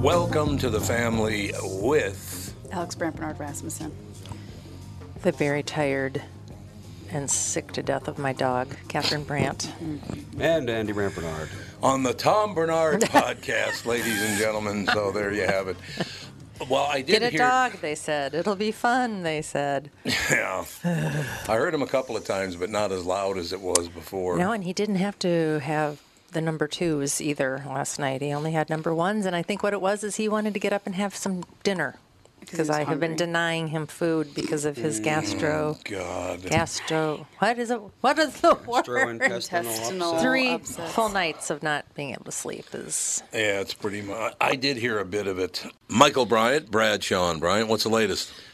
Welcome to the family with Alex Brandt Bernard Rasmussen. The very tired and sick to death of my dog, Catherine Brandt. Mm-hmm. And Andy Brandt Bernard. on the Tom Barnard podcast, ladies and gentlemen. So there you have it. Well, I did Get a hear. dog, they said. It'll be fun, they said. Yeah, I heard him a couple of times, but not as loud as it was before. No, and he didn't have to have the number twos either last night. He only had number ones, and I think what it was is he wanted to get up and have some dinner because was I have been denying him food because of his gastro. God. Gastro. What is it? What is the word? Gastrointestinal Intestinal- Three upsets. full nights of not being able to sleep is. Yeah, it's pretty much. I did hear a bit of it. Michael Bryant, Bradshaw Bryant. What's the latest?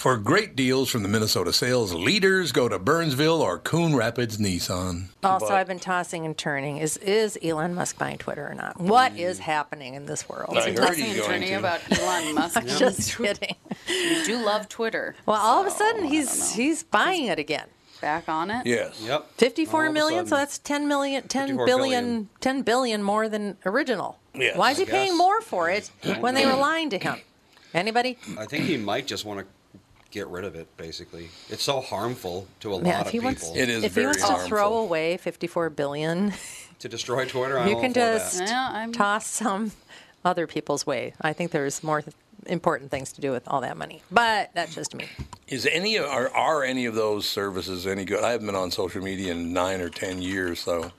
For great deals from the Minnesota sales leaders, go to Burnsville or Coon Rapids Nissan. Also, But- I've been tossing and turning. Is is Elon Musk buying Twitter or not? What is mm. happening in this world? I heard Tossing he's going turning to. about Elon Musk. Just kidding. You do love Twitter. Well, all of a sudden I he's don't he's buying it again. back on it. Yes. Yep. All Fifty-four of a million, so that's 10 million, 10 54 billion, billion. 10 billion more than original. Yes, Why is he paying more for it when they were lying to him? Anybody? I think he might just want to get rid of it. Basically, it's so harmful to a Yeah, lot of he people wants, It is if he very wants to throw away 54 billion, to destroy Twitter. I'm you can for that. just Yeah, toss some other people's way. I think there's more th- important things to do with all that money. But that's just me. Is any are are any of those services any good? I haven't been on social media in nine or ten years, so.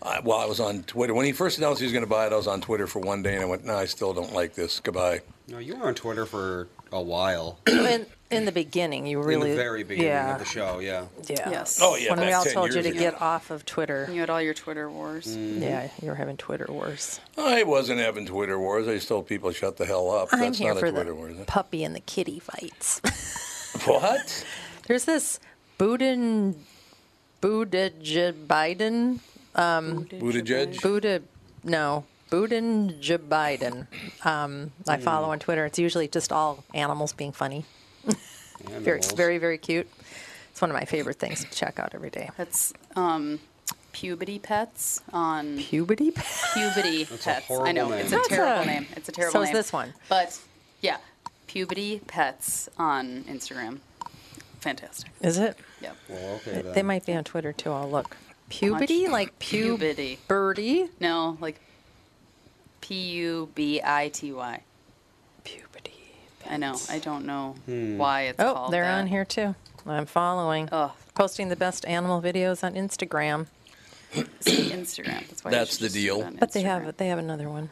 I, well, I was on Twitter when he first announced he was going to buy it. I was on Twitter for one day, and I went, "No, I still don't like this. Goodbye." No, you were on Twitter for a while. In, in the beginning, you really in the very beginning yeah, of the show, yeah. Yeah. Yes. Oh yeah, when we back all told you to ago. get off of Twitter. You had all your Twitter wars. Mm. Yeah, you were having Twitter wars. I wasn't having Twitter wars. I just told people shut the hell up. I'm That's here not for a Twitter the war, puppy and the kitty fights. What? There's this Budin, Buddha Biden, Buttigieg? Buddha, no, Budin Biden. Um, I Hmm. follow on Twitter. It's usually just all animals being funny. Very, Animals. very, very cute. It's one of my favorite things to check out every day. That's um, puberty pets on Puberty. puberty That's a pets. I horrible know name. it's a That's terrible a- name. It's a terrible so is name. this one. But yeah, puberty pets on Instagram. Fantastic. Is it? Yeah. Well, okay then. They might be on Twitter too. I'll look. Puberty, like Puberty. birdie. No, like P U B I T Y. Puberty. I know. I don't know Hmm. why it's Oh, called they're that. on here too. I'm following. Oh, Posting the best animal videos on Instagram. see Instagram. That's why. That's the deal. But they Instagram. have they have another one.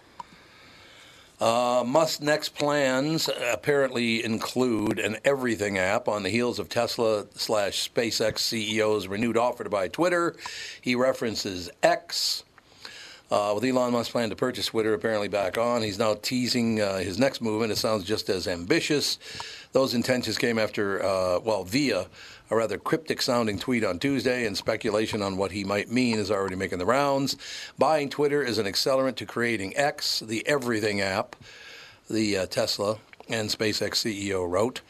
Uh, Musk's next plans apparently include an everything app on the heels of Tesla slash SpaceX CEO's renewed offer to buy Twitter. He references X. Uh, with Elon Musk's plan to purchase Twitter apparently back on, he's now teasing uh, his next move, and it sounds just as ambitious. Those intentions came after, uh, well, via a rather cryptic sounding tweet on Tuesday, and speculation on what he might mean is already making the rounds. Buying Twitter is an accelerant to creating X, the everything app, the uh, Tesla and SpaceX CEO wrote.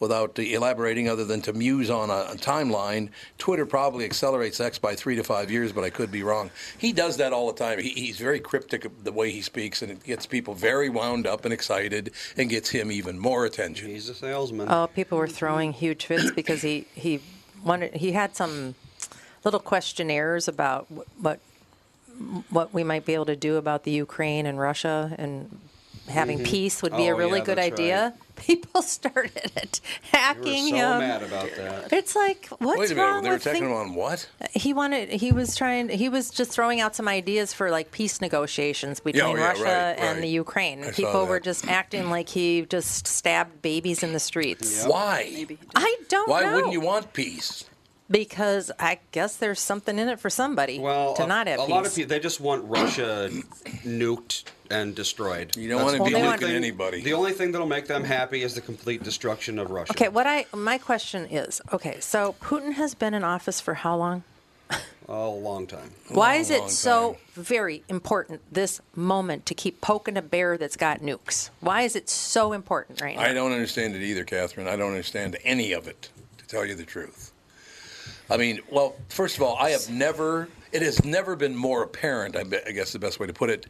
Without elaborating, other than to muse on a, a timeline, Twitter probably accelerates X by three to five years, but I could be wrong. He does that all the time. He, he's very cryptic the way he speaks, and it gets people very wound up and excited, and gets him even more attention. He's a salesman. Oh, people were throwing huge fits because he he wanted he had some little questionnaires about what what we might be able to do about the Ukraine and Russia and having mm-hmm. peace would be a Oh, really yeah, good that's idea. People started it, you were hacking so him. mad about that. It's like what's Wait a minute, wrong they were with him on what? he wanted he was trying he was just throwing out some ideas for like peace negotiations between oh, yeah, Russia right, and the Ukraine. I people were just acting like he just stabbed babies in the streets. Why? I don't know. Why know. wouldn't you want peace? Because I guess there's something in it for somebody Well, to a, not have a peace. lot of people they just want Russia nuked and destroyed. You don't That's want to Well, be they nuking want- anybody. The only thing that'll make them happy is the complete destruction of Russia. Okay, what I my question is, okay, so Putin has been in office for how long? A long time. Why is it so time. very important this moment to keep poking a bear that's got nukes? Why is it so important right now? I don't understand it either, Catherine. I don't understand any of it, to tell you the truth. I mean, well, first of all, I have never, it has never been more apparent, I, guess the best way to put it,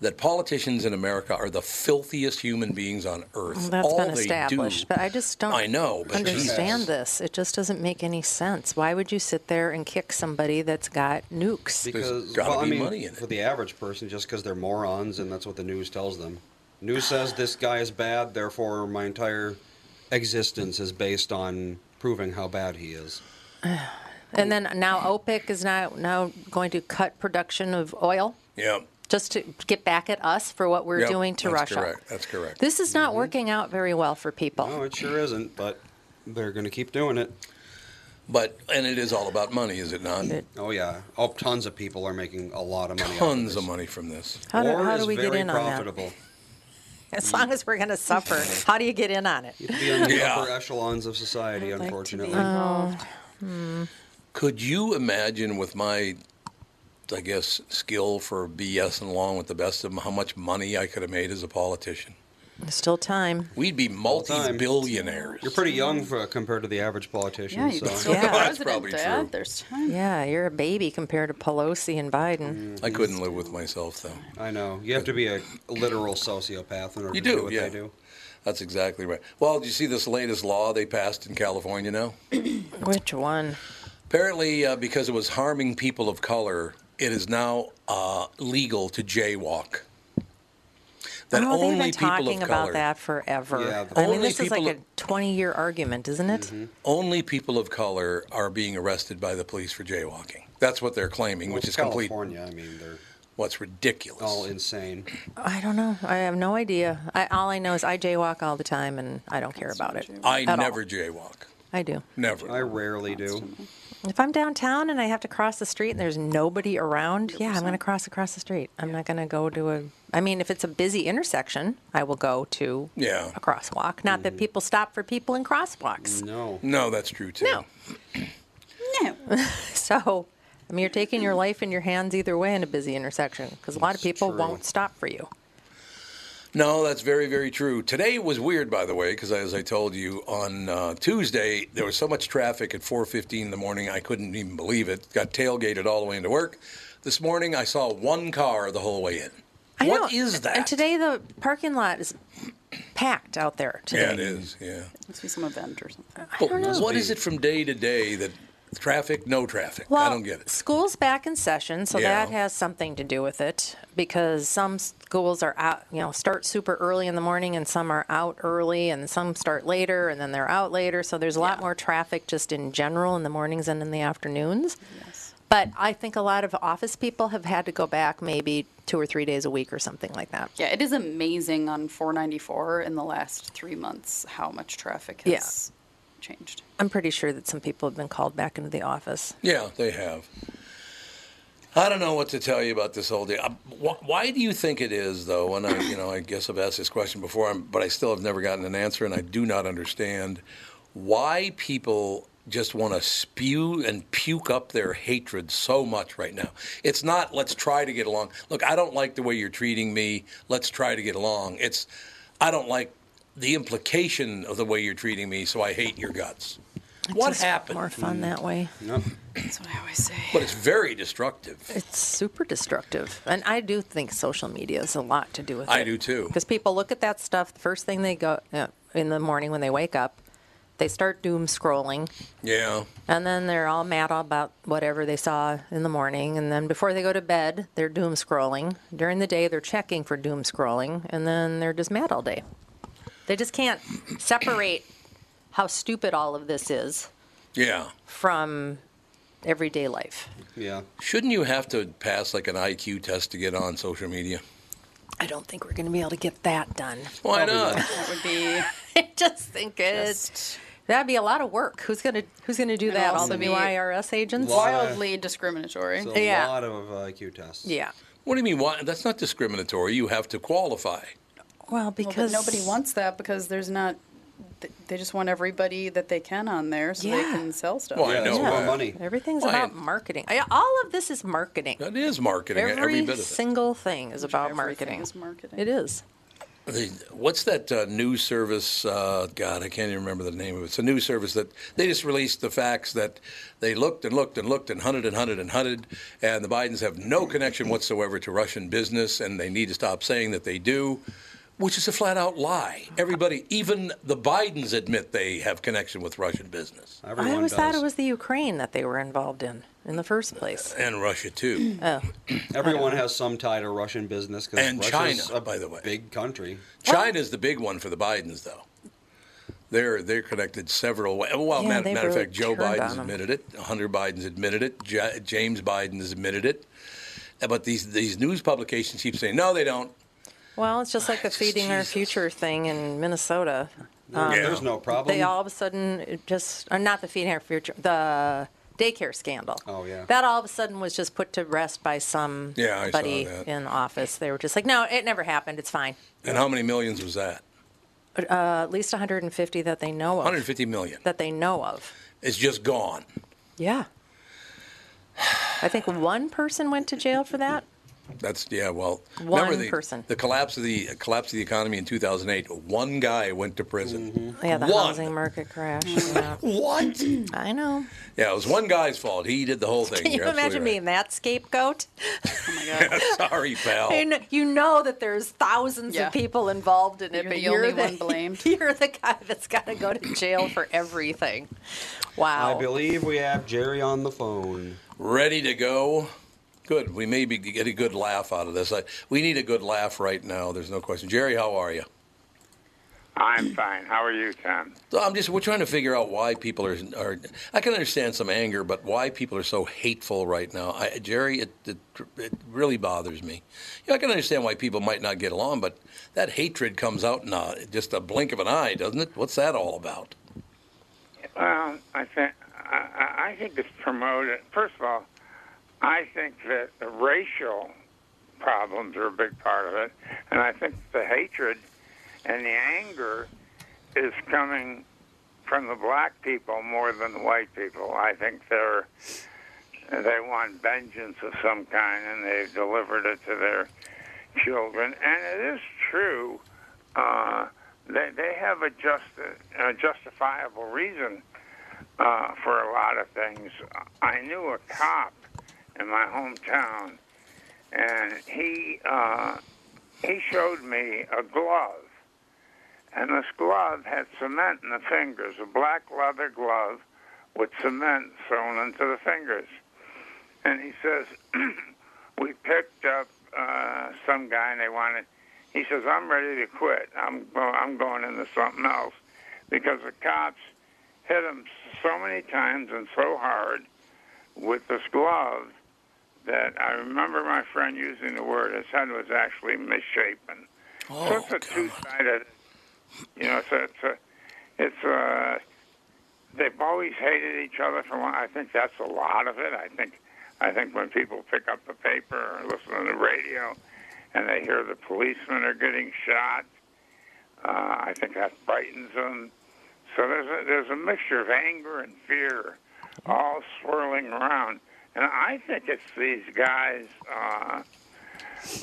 that politicians in America are the filthiest human beings on earth. Well, that's all been established, do, but I just don't I know, but understand Jesus. this. It just doesn't make any sense. Why would you sit there and kick somebody that's got nukes? Because gotta well, I mean, money in it. for the average person, just because they're morons and that's what the news tells them. News says this guy is bad, therefore my entire existence is based on proving how bad he is. And then now OPEC is now now going to cut production of oil Yeah. just to get back at us for what we're Yep, doing to that's Russia. correct. That's correct. This is not mm-hmm. working out very well for people. No, it sure isn't, but they're going to keep doing it. But, and it is all about money, is it not? It- Oh yeah, oh, tons of people are making a lot of money. Tons out of of money from this. How do, War how is do we very get in profitable. on that? As long as we're going to suffer, mm-hmm. how do you get in on it? You have to be on the Yeah. upper echelons of society, I'd like to be unfortunately. involved. Hmm. Could you imagine with my, I guess, skill for BS and along with the best of them, how much money I could have made as a politician? There's still time. We'd be multi-billionaires. You're pretty young for compared to the average politician. Yeah, you so. can still be Yeah. That's president, probably Dad. true. There's time. Yeah, you're a baby compared to Pelosi and Biden. Mm-hmm. I couldn't live with myself, though. I know. You have to be a literal sociopath in order You to do, do, what yeah. they do. That's exactly right. Well, did you see this latest law they passed in California now? Which one? Apparently, uh, because it was harming people of color, it is now uh, legal to jaywalk. That oh, only they've been people talking of about that forever. Yeah, I mean, only this is like people a 20-year argument, isn't it? only people of color are being arrested by the police for jaywalking. That's what they're claiming, Well, which it's is complete. California. I mean, they're What's ridiculous. all insane. I don't know. I have no idea. I, all I know is I jaywalk all the time, and I don't care about it. I at all. never jaywalk. I do. Never. I rarely do. If I'm downtown and I have to cross the street and there's nobody around, yeah, I'm going to cross across the street. I'm not going to go to a. I mean, if it's a busy intersection, I will go to Yeah. a crosswalk. Not that mm-hmm. people stop for people in crosswalks. No. No, that's true too. No. No. So, I mean, you're taking your life in your hands either way in a busy intersection because a lot of people true. won't stop for you. No, that's very, very true. Today was weird, by the way, because as I told you on uh, Tuesday, there was so much traffic at 4:15 in the morning, I couldn't even believe it. Got tailgated all the way into work. This morning, I saw one car the whole way in. I What know. is that? And today the parking lot is packed out there. Today. Yeah, it is. Yeah. Must be some event or something. I don't know. What is it from day to day that traffic, no traffic? Well, I don't get it. School's back in session, so Yeah. that has something to do with it because some schools are out, you know, start super early in the morning and some are out early and some start later and then they're out later. So there's a lot more traffic just in general in the mornings and in the afternoons. Yes. But I think a lot of office people have had to go back maybe two or three days a week or something like that. Yeah, it is amazing on 494 in the last three months how much traffic has Yeah. Changed. I'm pretty sure that some people have been called back into the office. Yeah, they have. I don't know what to tell you about this whole deal. Why do you think it is, though? And I, you know, I guess I've asked this question before, but I still have never gotten an answer, and I do not understand why people just want to spew and puke up their hatred so much right now. It's not let's try to get along. Look, I don't like the way you're treating me. Let's try to get along. It's I don't like the implication of the way you're treating me, so I hate your guts. what Just happened? More fun that way. Yep. That's what I always say. But it's very destructive. It's super destructive. And I do think social media has a lot to do with it. I do too. Because people look at that stuff, the first thing they go uh, in the morning when they wake up, they start doom scrolling, Yeah. and then they're all mad about whatever they saw in the morning. And then before they go to bed, they're doom scrolling. During the day, they're checking for doom scrolling, and then they're just mad all day. They just can't separate how stupid all of this is Yeah. from everyday life. Yeah. Shouldn't you have to pass like an IQ test to get on social media? I don't think we're going to be able to get that done. Why not? That would be I just think it's just that'd be a lot of work. Who's gonna Who's gonna do that? All also the new be IRS agents. Lot of- wildly discriminatory. It's a Yeah. lot of uh, IQ tests. Yeah. What do you mean? Why? That's not discriminatory. You have to qualify. Well, Well, because but nobody wants that because there's not. th- They just want everybody that they can on there so they Yeah. can sell stuff. Well, I know it's more that. money. Everything's Why? about marketing. I, all of this is marketing. That is marketing. Every, Every, bit of it. single thing is about marketing. is marketing. It is. The- What's that uh, news service? Uh, God, I can't even remember the name of it. It's a news service that they just released the facts that they looked and looked and looked and hunted and hunted and hunted, and the Bidens have no connection whatsoever to Russian business, and they need to stop saying that they do, which is a flat out lie. Everybody, even the Bidens, admit they have connection with Russian business Everyone I always does. thought it was the Ukraine that they were involved in in the first place. and Russia too. Oh, Everyone has some tie to Russian business because And Russia's China, a by the way. big country. China's the big one for the Bidens, though. They're they're connected several ways. Well, Yeah, matter, matter of really fact, Joe turned Biden's admitted it. Hunter Biden's admitted it. Ja- James Biden has admitted it. But these these news publications keep saying no, they don't. Well, it's just like the feeding our future thing in Minnesota. Yeah. There's no problem. They all of a sudden just, or not the feeding our future, the daycare scandal. Oh, yeah. That all of a sudden was just put to rest by some Yeah, I saw somebody that. in office. They were just like, no, it never happened. It's fine. And how many millions was that? Uh, at least 150 that they know of. 150 million. That they know of. It's just gone. Yeah. I think one person went to jail for that. That's yeah. Well, One remember the, person. The collapse of the collapse of the economy in 2008. One guy went to prison. Mm-hmm. Yeah, the One. housing market crash. Yeah. What? I know. Yeah, it was one guy's fault. He did the whole thing. Can you You're imagine absolutely being that scapegoat? Oh my god. Sorry, pal. And you know that there's thousands Yeah. of people involved in it, You're but the you're only the one blamed. You're the guy that's got to go to jail for everything. Wow. I believe we have Jerry on the phone. ready to go. Good. We maybe get a good laugh out of this. I, we need a good laugh right now. There's no question. Jerry, how are you? I'm fine. How are you, Tom? So I'm just we're trying to figure out why people are are. I can understand some anger, but why people are so hateful right now. I, Jerry, it, it it really bothers me. You know, I can understand why people might not get along, but that hatred comes out in a, just a blink of an eye, doesn't it? What's that all about? Well, I think I, I I think it's promoted. First of all, I think that the racial problems are a big part of it, and I think the hatred and the anger is coming from the black people more than the white people. I think they're they want vengeance of some kind, and they've delivered it to their children. And it is true. Uh, they they have a just a justifiable reason uh, for a lot of things. I knew a cop in my hometown, and he uh, he showed me a glove, and this glove had cement in the fingers, a black leather glove with cement sewn into the fingers. And he says, we picked up uh, some guy, and they wanted. He says, I'm ready to quit. I'm I'm going into something else because the cops hit him so many times and so hard with this glove that I remember my friend using the word. His head was actually misshapen. Oh, so it's a God. two-sided. You know, so it's a, it's a. They've always hated each other for long. I think that's a lot of it. I think, I think when people pick up the paper or listen to the radio, and they hear the policemen are getting shot, uh, I think that frightens them. So there's a, there's a mixture of anger and fear, all swirling around. And I think it's these guys uh,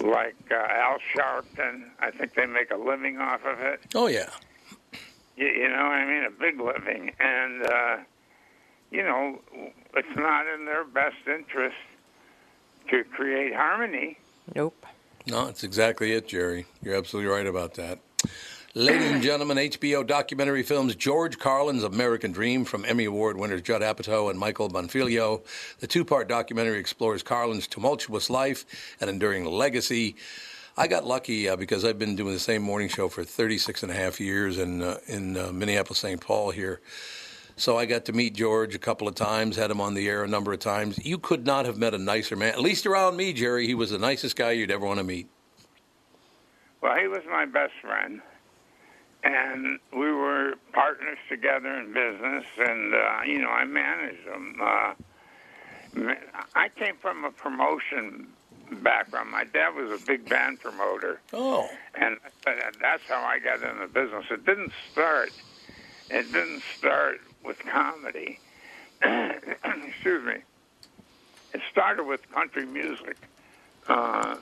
like uh, Al Sharpton. I think they make a living off of it. Oh yeah. You, you know, what I mean, a big living, and uh, you know, it's not in their best interest to create harmony. Nope. No, that's exactly it, Jerry. You're absolutely right about that. Ladies and gentlemen, HBO documentary films George Carlin's American Dream from Emmy Award winners Judd Apatow and Michael Bonfiglio. The two part documentary explores Carlin's tumultuous life and enduring legacy. I got lucky uh, because I've been doing the same morning show for 36 and a half years in, uh, in uh, Minneapolis, St. Paul here. So I got to meet George a couple of times, had him on the air a number of times. You could not have met a nicer man. At least around me, Jerry, he was the nicest guy you'd ever want to meet. Well, he was my best friend, and we were partners together in business, and uh, you know, I managed them. Uh, I came from a promotion background. My dad was a big band promoter, Oh. and that's how I got into business. It didn't start. It didn't start with comedy. Excuse me. It started with country music. Uh,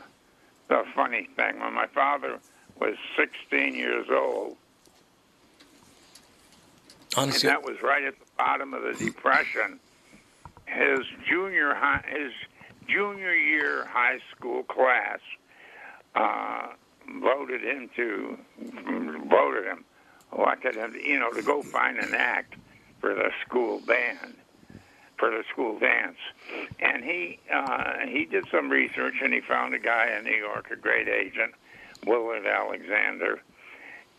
the funny thing, when my father was 16 years old, and that was right at the bottom of the depression. His junior high, his junior year high school class uh, voted him to voted him, elected him, you know, to go find an act for the school band, for the school dance, and he uh, he did some research and he found a guy in New York, a great agent, Willard Alexander,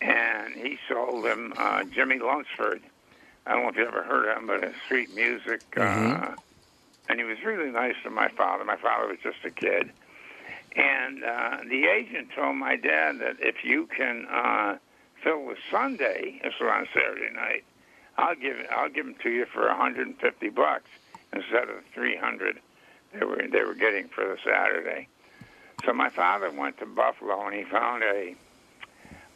and he sold him uh, Jimmie Lunceford. I don't know if you ever heard of him, but his sweet music. Uh, and he was really nice to my father. My father was just a kid. And uh, the agent told my dad that if you can uh, fill the Sunday, this was on Saturday night, I'll give I'll give them to you for 150 bucks instead of 300 they were they were getting for the Saturday. So my father went to Buffalo and he found a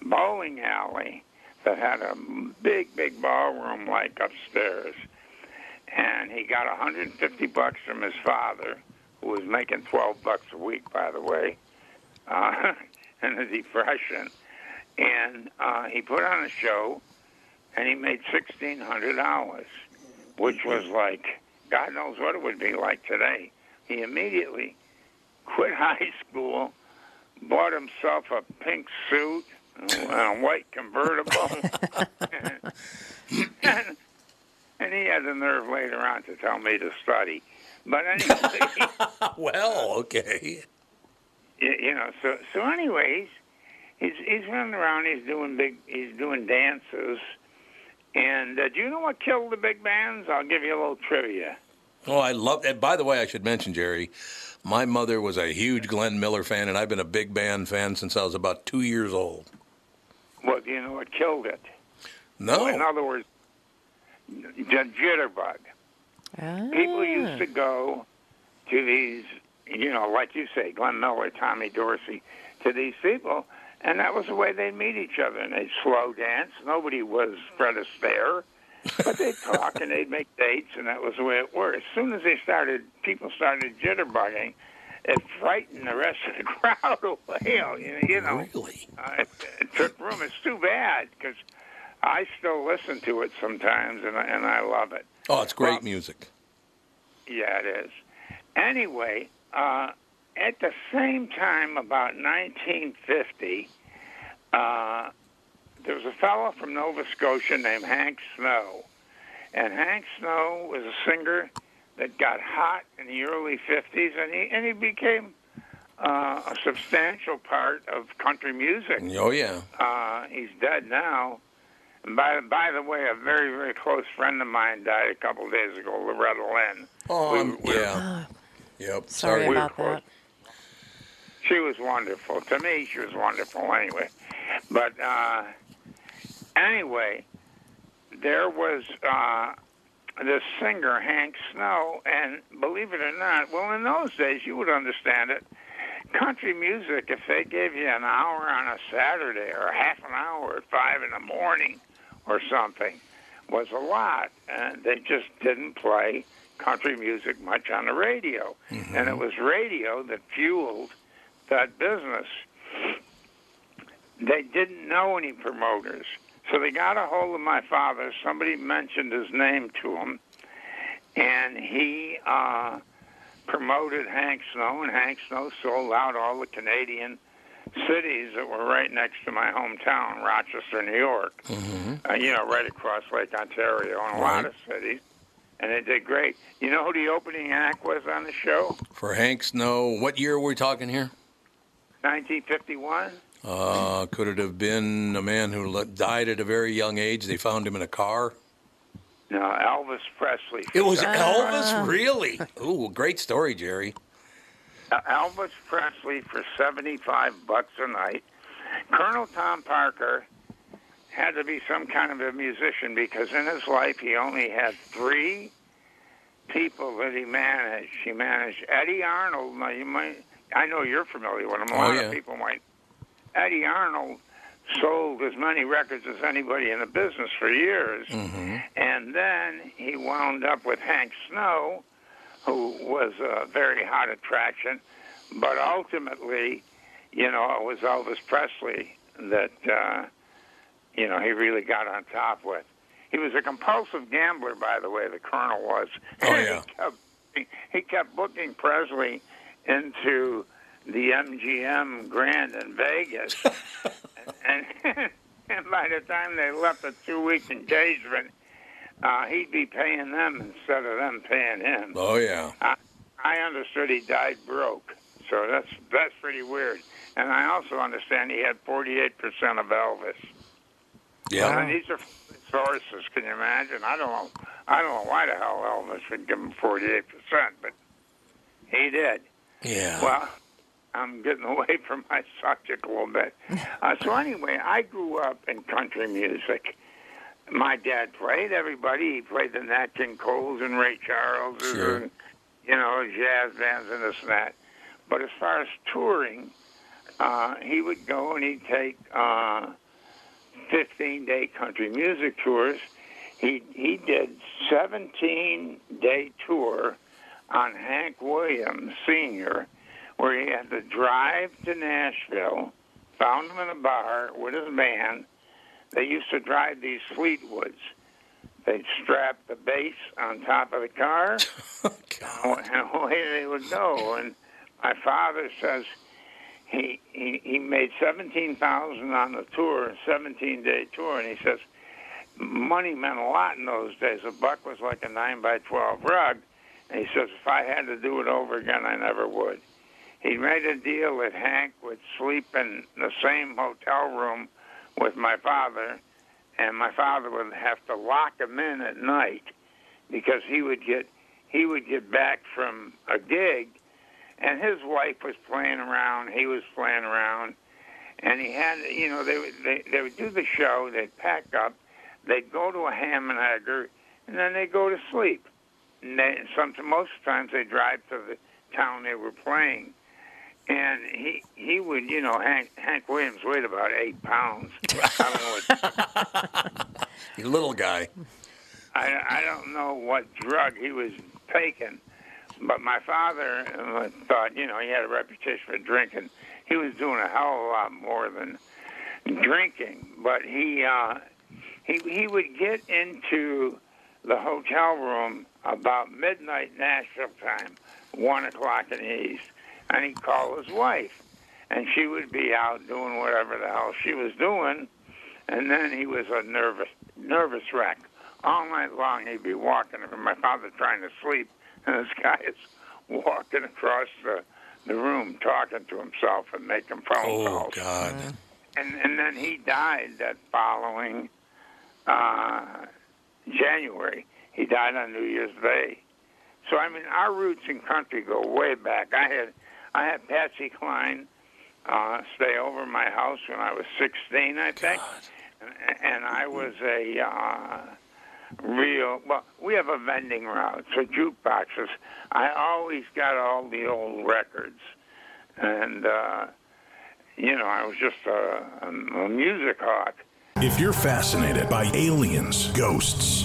bowling alley that had a big, big ballroom like upstairs. And he got 150 bucks from his father, who was making 12 bucks a week, by the way, uh, in the Depression. And uh, he put on a show, and he made $1,600, which was like, God knows what it would be like today. He immediately quit high school, bought himself a pink suit, a white convertible. and, and he had the nerve later on to tell me to study. But anyway, well, okay. you, you know, so so anyways, he's he's running around. He's doing big. He's doing dances. And uh, do you know what killed the big bands? I'll give you a little trivia. Oh, I love that. By the way, I should mention, Jerry, my mother was a huge Glenn Miller fan, and I've been a big band fan since I was about two years old. What do you know what killed it? No. In other words, the jitterbug. People ah. used to go to these, you know, like you say, Glenn Miller, Tommy Dorsey, to these people, and that was the way they'd meet each other. And they'd slow dance. Nobody was Fred Astaire, but they'd talk and they'd make dates, and that was the way it worked. As soon as they started, people started jitterbugging. It frightened the rest of the crowd away. You know, Really? uh, it, it took room. It's too bad because I still listen to it sometimes, and I, and I love it. Oh, it's great Well- music. Yeah, it is. Anyway, uh, at the same time, about 1950, uh, there was a fellow from Nova Scotia named Hank Snow. And Hank Snow was a singer that got hot in the early 50s, and he, and he became uh, a substantial part of country music. Oh, yeah. Uh, he's dead now. And by by the way, a very very close friend of mine died a couple days ago, Loretta Lynn. Oh, We- I'm- we- yeah. Yep. Sorry we were about that. She was wonderful. To me, she was wonderful anyway. But uh, anyway, there was uh, this singer, Hank Snow, and believe it or not, well, in those days, you would understand it. Country music, if they gave you an hour on a Saturday or half an hour at five in the morning or something, was a lot. And they just didn't play country music much on the radio. Mm-hmm. And it was radio that fueled that business. They didn't know any promoters. So they got a hold of my father. Somebody mentioned his name to him. And he uh, promoted Hank Snow, and Hank Snow sold out all the Canadian cities that were right next to my hometown, Rochester, New York. Uh, you know, right across Lake Ontario, and a lot of cities. And they did great. You know who the opening act was on the show? For Hank Snow, what year were we talking here? 1951. Uh, could it have been a man who died at a very young age? They found him in a car. No, Elvis Presley. It was Ah. Elvis, really? Ooh, great story, Jerry. Uh, Elvis Presley for 75 bucks a night. Colonel Tom Parker had to be some kind of a musician because in his life he only had three people that he managed. He managed Eddy Arnold. Now you might, I know you're familiar with him. A Oh, lot yeah. of people might. Eddy Arnold sold as many records as anybody in the business for years. Mm-hmm. And then he wound up with Hank Snow, who was a very hot attraction. But ultimately, you know, it was Elvis Presley that, uh, you know, he really got on top with. He was a compulsive gambler, by the way, the Colonel was. Oh, yeah. he, kept, he, he kept booking Presley into the MGM Grand in Vegas. and, and, and by the time they left a two week engagement, uh, he'd be paying them instead of them paying him. Oh, yeah. I understood he died broke, so that's that's pretty weird. And I also understand he had 48% of Elvis. Yeah. And these are sources. Can you imagine? I don't know. I don't know why the hell Elvis would give him 48%, but he did. Yeah. Well, I'm getting away from my subject a little bit. Uh, so anyway, I grew up in country music. My dad played everybody. He played the Nat King Coles and Ray Charles, Sure. and you know, jazz bands and this and that. But as far as touring, uh, he would go and he'd take uh, 15 day country music tours. He he did 17 day tour on Hank Williams Sr., where he had to drive to Nashville, found him in a bar with his band. They used to drive these Fleetwoods. They'd strap the bass on top of the car, oh, and away they would go. And my father says he he, he made seventeen thousand on the tour, a seventeen day tour, and he says money meant a lot in those days. A buck was like a nine by twelve rug, and he says if I had to do it over again, I never would. He made a deal that Hank would sleep in the same hotel room with my father, and my father would have to lock him in at night because he would get he would get back from a gig, and his wife was playing around, he was playing around, and he had you know they would they, they would do the show, they'd pack up, they'd go to a ham and egger, and then they'd go to sleep. And they, some most times they drive to the town they were playing and he he would you know Hank Hank Williams weighed about eight pounds. I, what, You little guy. I I don't know what drug he was taking, but my father uh, thought you know he had a reputation for drinking. He was doing a hell of a lot more than drinking, but he uh, he he would get into the hotel room about midnight Nashville time, one o'clock in the east and he'd call his wife, and she would be out doing whatever the hell she was doing, and then he was a nervous nervous wreck all night long. He'd be walking, my father trying to sleep, and this guy is walking across the the room talking to himself and making phone Oh, calls. God. And and then he died that following uh, January. He died on New Year's Day. So I mean, our roots in country go way back. I had I had Patsy Cline uh, stay over at my house when I was 16, I think, and, and I was a uh, real. Well, we have a vending route for jukeboxes. I always got all the old records, and uh, you know, I was just a, a, a music hawk. If you're fascinated by aliens, ghosts,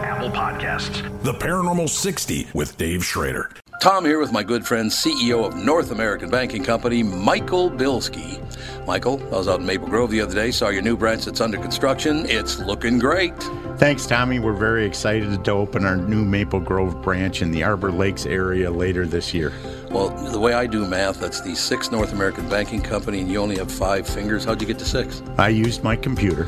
Apple Podcasts. The Paranormal 60 with Dave Schrader. Tom here with my good friend, CEO of North American Banking Company, Michael Bilski. Michael, I was out in Maple Grove the other day, saw your new branch that's under construction. It's looking great. Thanks, Tommy. We're very excited to open our new Maple Grove branch in the Arbor Lakes area later this year. Well, the way I do math, that's the sixth North American Banking Company, and you only have five fingers. How'd you get to six? I used my computer.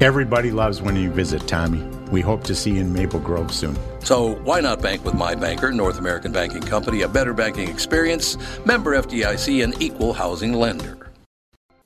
Everybody loves when you visit, Tommy. We hope to see you in Maple Grove soon. So why not bank with my banker, North American Banking Company, a better banking experience, member FDIC, and equal housing lender.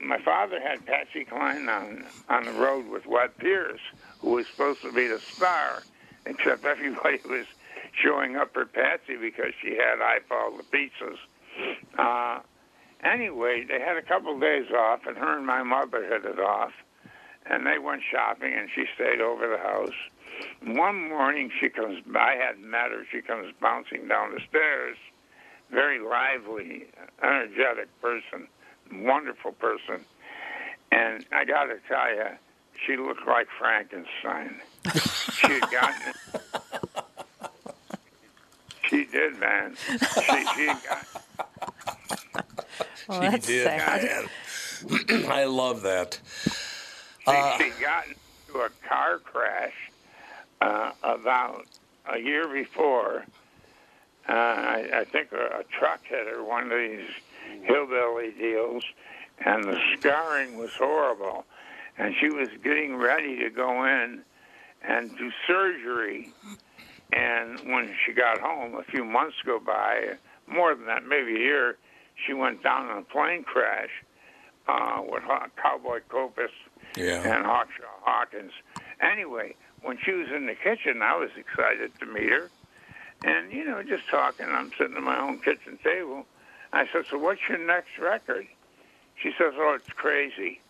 My father had Patsy Cline on on the road with Webb Pierce, who was supposed to be the star, except everybody was showing up for Patsy because she had I Fall to Pieces. Uh, anyway, they had a couple of days off, and her and my mother hit it off, and they went shopping, and she stayed over the house. One morning, she comes. I hadn't met her. She comes bouncing down the stairs, very lively, energetic person wonderful person. And I got to tell you, she looked like Frankenstein. she had gotten. She did, man. She, she had got, Well, that's did, sad. man. I love that. she, she got into a car crash uh, about a year before. Uh, I, I think a, a truck hit her, one of these hillbilly deals, and the scarring was horrible. And she was getting ready to go in and do surgery. And when she got home, a few months go by, more than that, maybe a year, she went down in a plane crash uh, with Haw- Cowboy Copas Yeah. and Hawkshaw Hawkins. Anyway, when she was in the kitchen, I was excited to meet her. And, you know, just talking, I'm sitting at my own kitchen table. I said, So what's your next record? She says, Oh, it's crazy.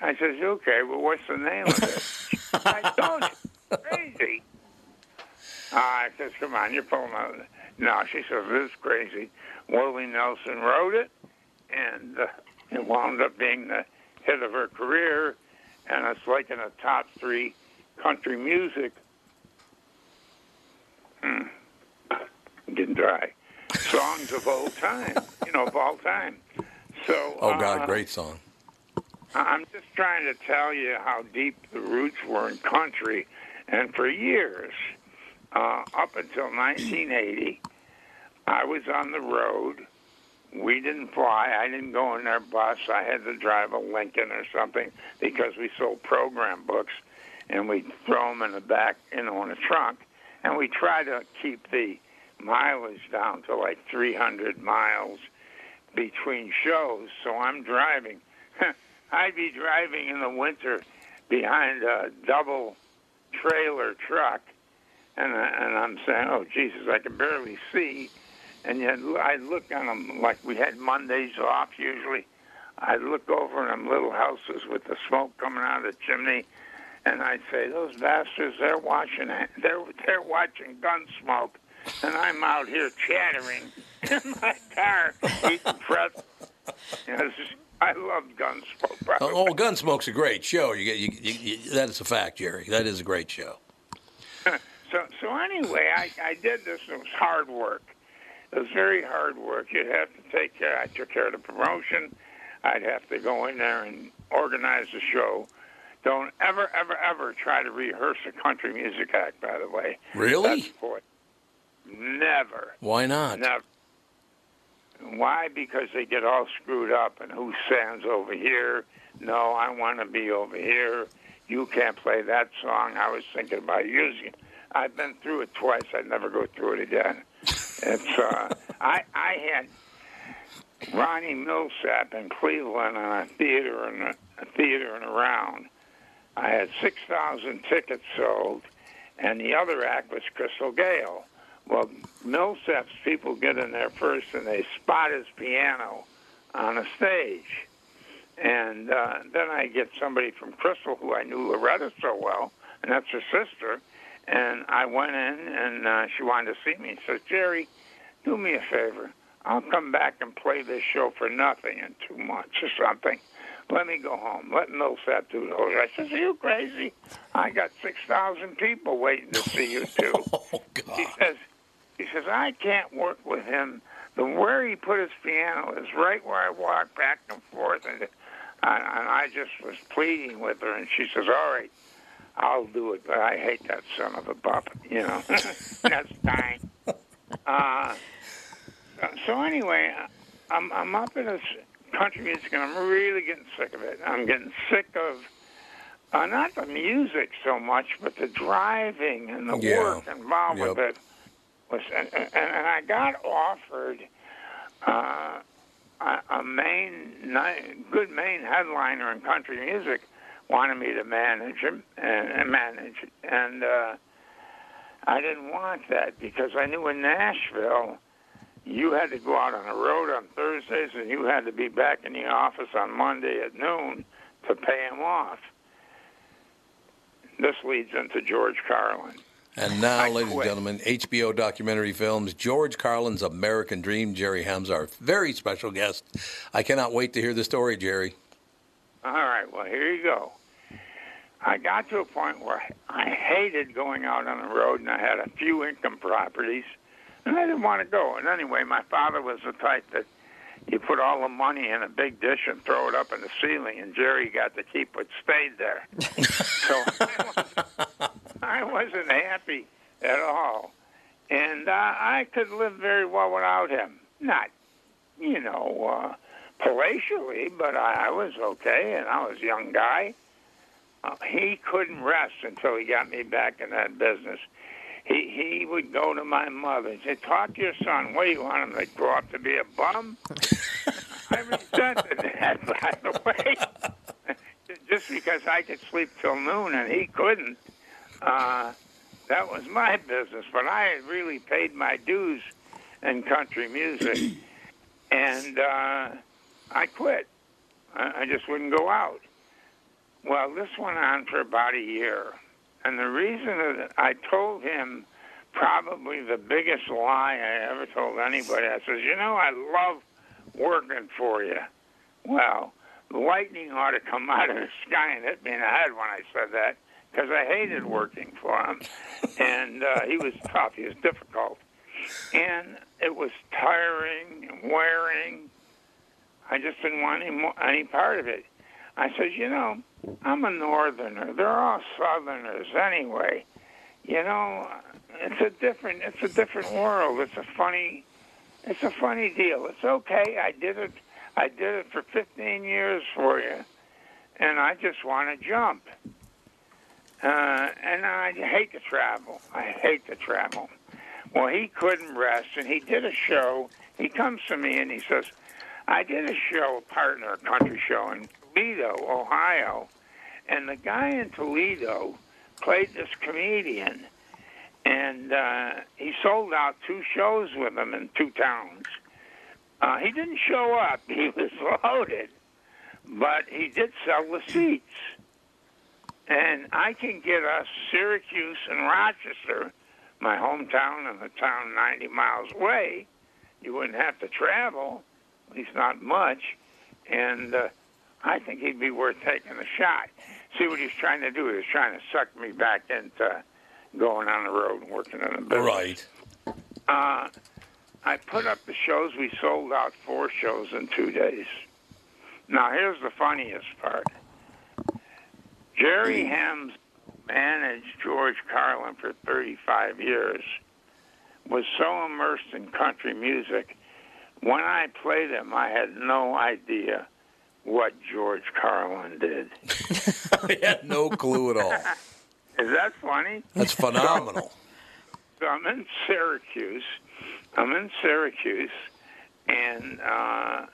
I says, Okay, well, what's the name of it? I you, crazy. Uh, I says, Come on, you're pulling out. No, she says, This is crazy. Willie Nelson wrote it, and uh, it wound up being the hit of her career, and it's like in the top three country music. Hmm. Getting dry. Songs of old time, you know, of all time. So, Oh, God, uh, great song. I'm just trying to tell you how deep the roots were in country. And for years, uh, up until 1980, I was on the road. We didn't fly. I didn't go in their bus. I had to drive a Lincoln or something because we sold program books, and we'd throw them in the back, you know, in the trunk. And we try to keep the mileage down to like 300 miles between shows. So I'm driving I'd be driving in the winter behind a double trailer truck, and I, and I'm saying, "Oh Jesus, I can barely see." And yet I'd look on them like we had Mondays off usually. I'd look over in them little houses with the smoke coming out of the chimney, and I'd say, "Those bastards, they're watching. They're they're watching Gunsmoke." And I'm out here chattering in my car, eating pretzels. It's I love Gunsmoke. by Oh, Gunsmoke's a great show. You get you, you, you, that is a fact, Jerry. That is a great show. So, so anyway, I, I did this. It was hard work. It was very hard work. You'd have to take care. I took care of the promotion. I'd have to go in there and organize the show. Don't ever, ever, ever try to rehearse a country music act. By the way, Really? That's Never. Why not? Never. Why? Because they get all screwed up and who stands over here? No, I want to be over here. You can't play that song. I was thinking about using it. I've been through it twice. I'd never go through it again. It's uh, I I had Ronnie Milsap in Cleveland on a theater and a, a theater and around. I had six thousand tickets sold, and the other act was Crystal Gayle. Well, Milsap's people get in there first, and they spot his piano on a stage. And uh, then I get somebody from Crystal, who I knew Loretta so well, and that's her sister. And I went in, and uh, she wanted to see me. She says, Jerry, do me a favor. I'll come back and play this show for nothing in two months or something. Let me go home. Let Milsap do the whole. I says, Are you crazy? I got six thousand people waiting to see you too. Oh God. He says, he says, I can't work with him. The where he put his piano is right where I walk back and forth, and, and I just was pleading with her, and she says, "All right, I'll do it, but I hate that son of a buff." You know, that's dying. Uh, so anyway, I'm I'm up in this country music, and I'm really getting sick of it. I'm getting sick of. Uh, not the music so much, but the driving and the Yeah. work involved with it was, and, and, I got offered uh, a, a main, good main headliner in country music wanted me to manage him and, and manage, and uh, I didn't want that because I knew in Nashville you had to go out on the road on Thursdays and you had to be back in the office on Monday at noon to pay him off. This leads into George Carlin. And now, ladies and gentlemen, HBO documentary films George Carlin's American Dream. Jerry Hamza, our very special guest. I cannot wait to hear the story, Jerry. All right, well, here you go. I got to a point where I hated going out on the road, and I had a few income properties, and I didn't want to go. And anyway, my father was the type that you put all the money in a big dish and throw it up in the ceiling, and Jerry got to keep what stayed there. so I wasn't, happy at all. And uh, I could live very well without him. Not, you know, uh, palatially, but I, I was okay, and I was a young guy. Uh, he couldn't rest until he got me back in that business. He he would go to my mother and say, "Talk to your son. What do you want him to grow up to be a bum?" I resented that, by the way. Just because I could sleep till noon and he couldn't, uh, that was my business. But I had really paid my dues in country music, and uh, I quit. I, I just wouldn't go out. Well, this went on for about a year. And the reason that I told him probably the biggest lie I ever told anybody, I says, you know, I love working for you. Well, lightning ought to come out of the sky and hit me in the head when I said that because I hated working for him. And uh, he was tough. He was difficult. And it was tiring and wearing. I just didn't want any, mo- any part of it. I said, you know, I'm a northerner. They're all southerners anyway. You know, it's a different it's a different world. It's a funny it's a funny deal. It's okay. I did it I did it for 15 years for you. And I just want to jump. Uh, and I hate to travel. I hate to travel. Well, he couldn't rest, and he did a show. He comes to me and he says, I did a show, a partner, a country show in Toledo, Ohio, and the guy in Toledo played this comedian, and uh, he sold out two shows with him in two towns. Uh, he didn't show up; he was loaded, but he did sell the seats. And I can get us Syracuse and Rochester, my hometown and the town 90 miles away. You wouldn't have to travel, at least not much. And uh, I think he'd be worth taking a shot. See what he's trying to do? He's trying to suck me back into going on the road and working in the business. Right. Uh, I put up the shows. We sold out four shows in two days. Now, here's the funniest part. Jerry Hamza managed George Carlin for 35 years, was so immersed in country music. When I played him, I had no idea what George Carlin did. I had no clue at all. Is that funny? That's phenomenal. So I'm in Syracuse. I'm in Syracuse, and uh,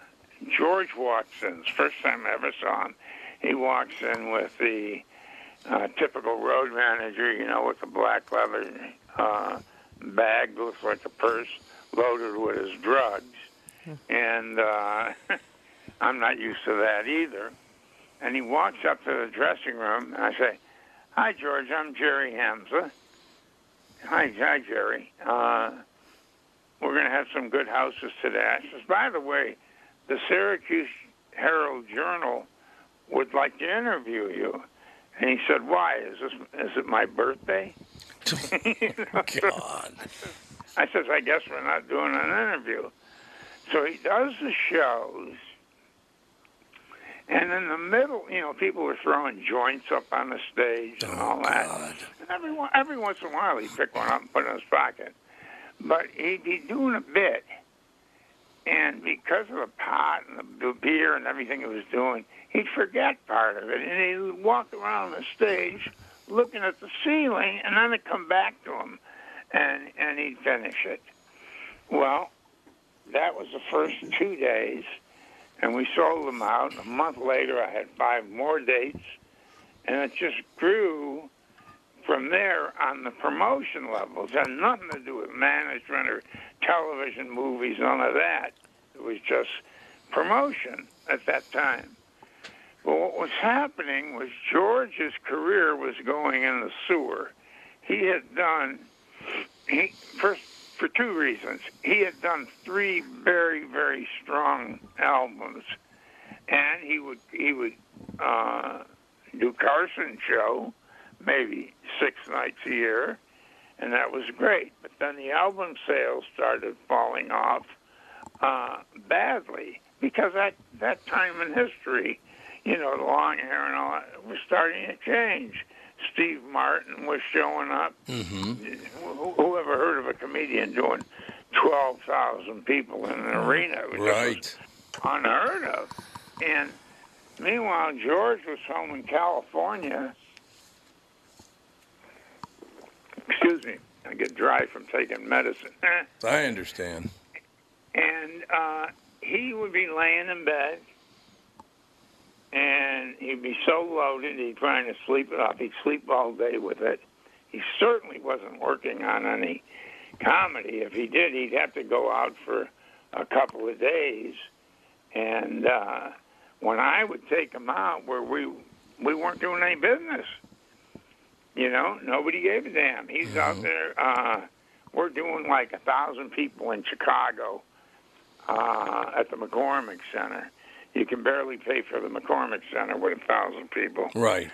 George walks in. It's the first time I ever saw him. He walks in with the uh, typical road manager, you know, with the black leather uh, bag, looks like a purse, loaded with his drugs. And uh, I'm not used to that either. And he walks up to the dressing room, and I say, Hi, George. I'm Jerry Hamza. Hi, hi, Jerry. Uh, we're going to have some good houses today. I says, by the way, the Syracuse Herald Journal would like to interview you. And he said, why? Is this is it my birthday? Oh, God. I says, I guess we're not doing an interview. So he does the shows. And in the middle, you know, people were throwing joints up on the stage and oh, all that. And every, every once in a while, he'd pick one up and put it in his pocket. But he'd be doing a bit. And because of the pot and the, beer and everything he was doing, he'd forget part of it. And he would walk around the stage looking at the ceiling, and then it'd come back to him, and, and he'd finish it. Well, that was the first two days, and we sold them out. A month later, I had five more dates, and it just grew from there on the promotion levels. Had nothing to do with management or television movies, none of that. It was just promotion at that time. But what was happening was George's career was going in the sewer. He had done, he, first, for two reasons. He had done three very, very strong albums, and he would he would uh, do Carson show, maybe six nights a year, and that was great. But then the album sales started falling off uh, badly because that that time in history, you know, the long hair and all that was starting to change. Steve Martin was showing up. Mm-hmm. Who, who ever heard of a comedian doing twelve thousand people in an arena? Right. unheard of. And meanwhile, George was home in California. Excuse me, I get dry from taking medicine. I understand. and uh, he would be laying in bed, and he'd be so loaded he'd trying to sleep it off. He'd sleep all day with it. He certainly wasn't working on any comedy. If he did, he'd have to go out for a couple of days. And uh, when I would take him out, where we we weren't doing any business, you know, nobody gave a damn. He's out there. Uh, we're doing like a thousand people in Chicago uh, at the McCormick Center. You can barely pay for the McCormick Center with a thousand people. Right.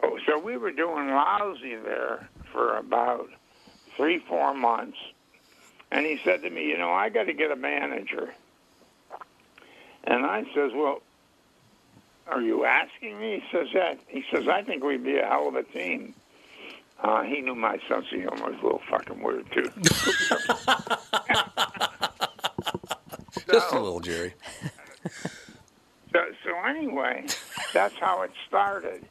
So, so we were doing lousy there for about three, four months. And he said to me, you know, I got to get a manager. And I says, well, are you asking me? He says, yeah. He says, I think we'd be a hell of a team. Uh, he knew my sense of humor was a little fucking weird, too. Just a little, Jerry. So, so anyway, that's how it started.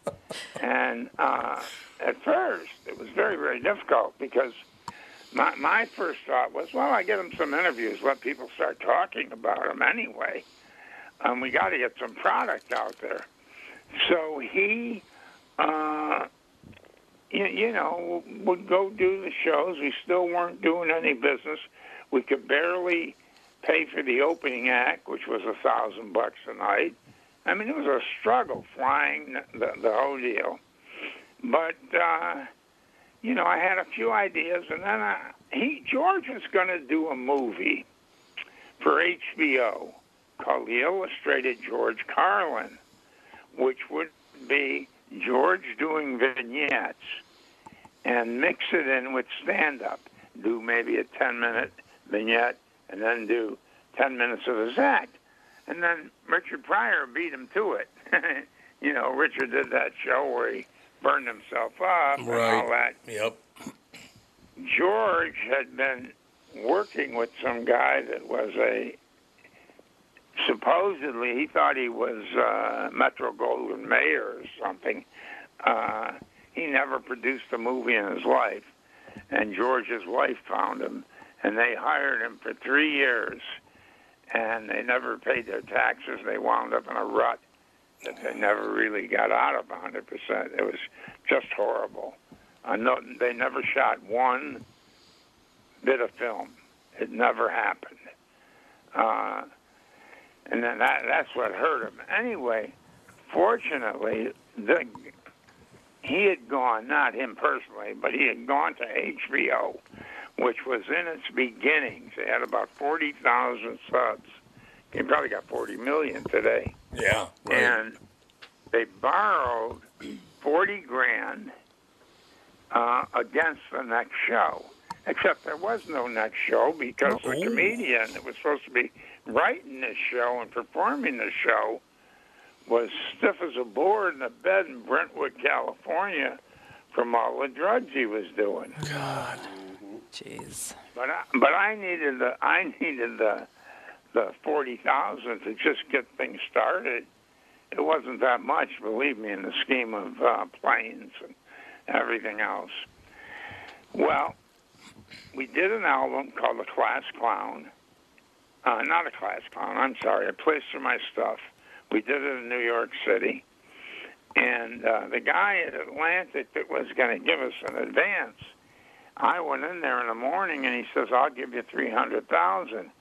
And uh, at first, it was very, very difficult because my, my first thought was, well, I get them some interviews, let people start talking about them anyway. And we got to get some product out there. So he, uh, you, you know, would go do the shows. We still weren't doing any business. We could barely pay for the opening act, which was a thousand bucks a night. I mean, it was a struggle flying the, the whole deal. But uh, you know, I had a few ideas, and then I, he George was going to do a movie for HBO called The Illustrated George Carlin, which would be George doing vignettes and mix it in with stand up. Do maybe a 10 minute vignette and then do 10 minutes of his act. And then Richard Pryor beat him to it. you know, Richard did that show where he burned himself up and all that. Yep. George had been working with some guy that was a supposedly he thought he was uh, Metro Goldwyn Mayer or something. Uh, he never produced a movie in his life, and George's wife found him, and they hired him for three years, and they never paid their taxes. They wound up in a rut that they never really got out of 100%. It was just horrible. I know they never shot one bit of film. It never happened. Uh, and then that that's what hurt him. Anyway, fortunately, the he had gone, not him personally, but he had gone to HBO, which was in its beginnings. They had about 40,000 subs. They probably got 40 million today. Yeah. Right. And they borrowed 40 grand uh, against the next show. Except there was no next show because the Oh. comedian that was supposed to be writing this show and performing the show was stiff as a board in a bed in Brentwood, California, from all the drugs he was doing. God. Jeez. But I, but I needed the I needed the the forty thousand to just get things started. It wasn't that much, believe me, in the scheme of uh, planes and everything else. Well, we did an album called The Class Clown. Uh, not a class clown. I'm sorry. A place for my stuff. We did it in New York City, and uh, the guy at Atlantic that was going to give us an advance. I went in there in the morning and he says, I'll give you 300000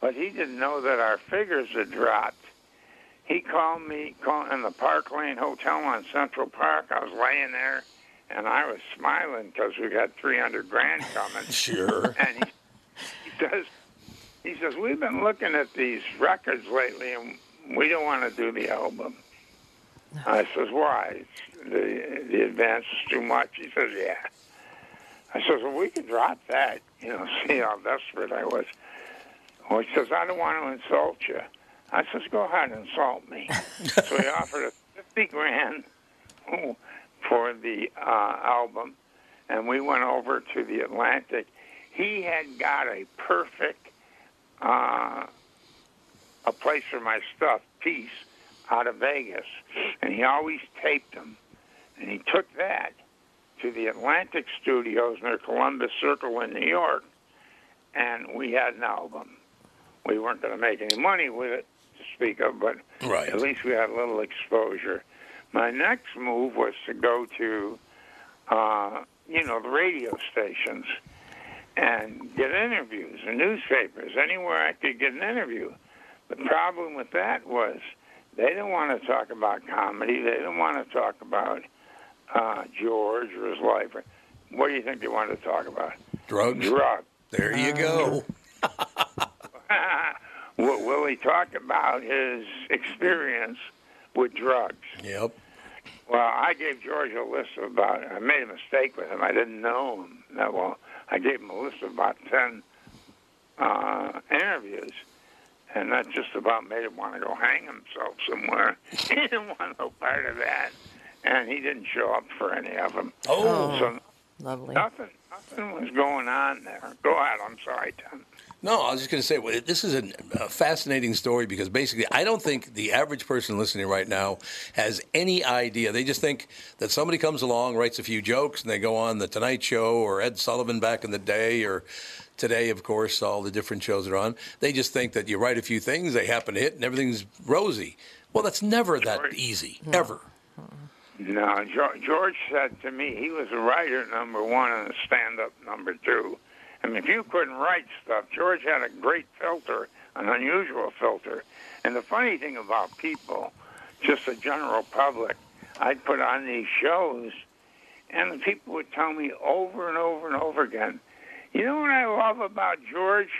But he didn't know that our figures had dropped. He called me called in the Park Lane Hotel on Central Park. I was laying there and I was smiling because we got 300 grand coming. Sure. And he, he says, he says, we've been looking at these records lately and we don't want to do the album. I says, why? The, the advance is too much. He says, yeah. I says, well, we could drop that, you know, see how desperate I was. Well, he says, I don't want to insult you. I says, go ahead and insult me. so he offered us 50 grand for the uh, album, and we went over to the Atlantic. He had got a perfect uh, a place for my stuff piece out of Vegas, and he always taped them. And he took that to the Atlantic Studios near Columbus Circle in New York, and we had an album. We weren't going to make any money with it to speak of, but Right. at least we had a little exposure. My next move was to go to, uh, you know, the radio stations and get interviews in newspapers, anywhere I could get an interview. The problem with that was they didn't want to talk about comedy. They didn't want to talk about uh, George or his life. What do you think they wanted to talk about? Drugs. Drugs. There you go. what Will he talk about his experience with drugs. Yep. Well, I gave George a list of about. I made a mistake with him. I didn't know him that well. I gave him a list of about ten uh, interviews, and that just about made him want to go hang himself somewhere. he didn't want no part of that, and he didn't show up for any of them. Oh. so Lovely. nothing, nothing was going on there. Go ahead. I'm sorry, Tim. No, I was just going to say well, this is a, a fascinating story because basically, I don't think the average person listening right now has any idea. They just think that somebody comes along, writes a few jokes, and they go on the Tonight Show or Ed Sullivan back in the day or today, of course, all the different shows are on. They just think that you write a few things, they happen to hit, and everything's rosy. Well, that's never that easy, ever. No, George, George said to me he was a writer number one and a stand-up number two. I mean, if you couldn't write stuff, George had a great filter, an unusual filter. And the funny thing about people, just the general public, I'd put on these shows, and the people would tell me over and over and over again, you know what I love about George?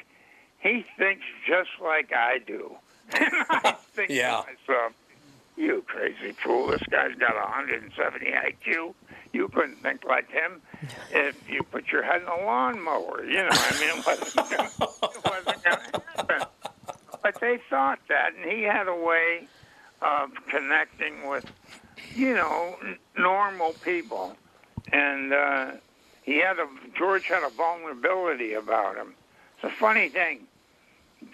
He thinks just like I do. And I think Yeah. to myself, you crazy fool, this guy's got 170 IQ. You couldn't think like him if you put your head in a lawnmower. You know, I mean, it wasn't gonna, it wasn't going to happen. But they thought that, and he had a way of connecting with, you know, n- normal people. And uh, he had a, George had a vulnerability about him. It's a funny thing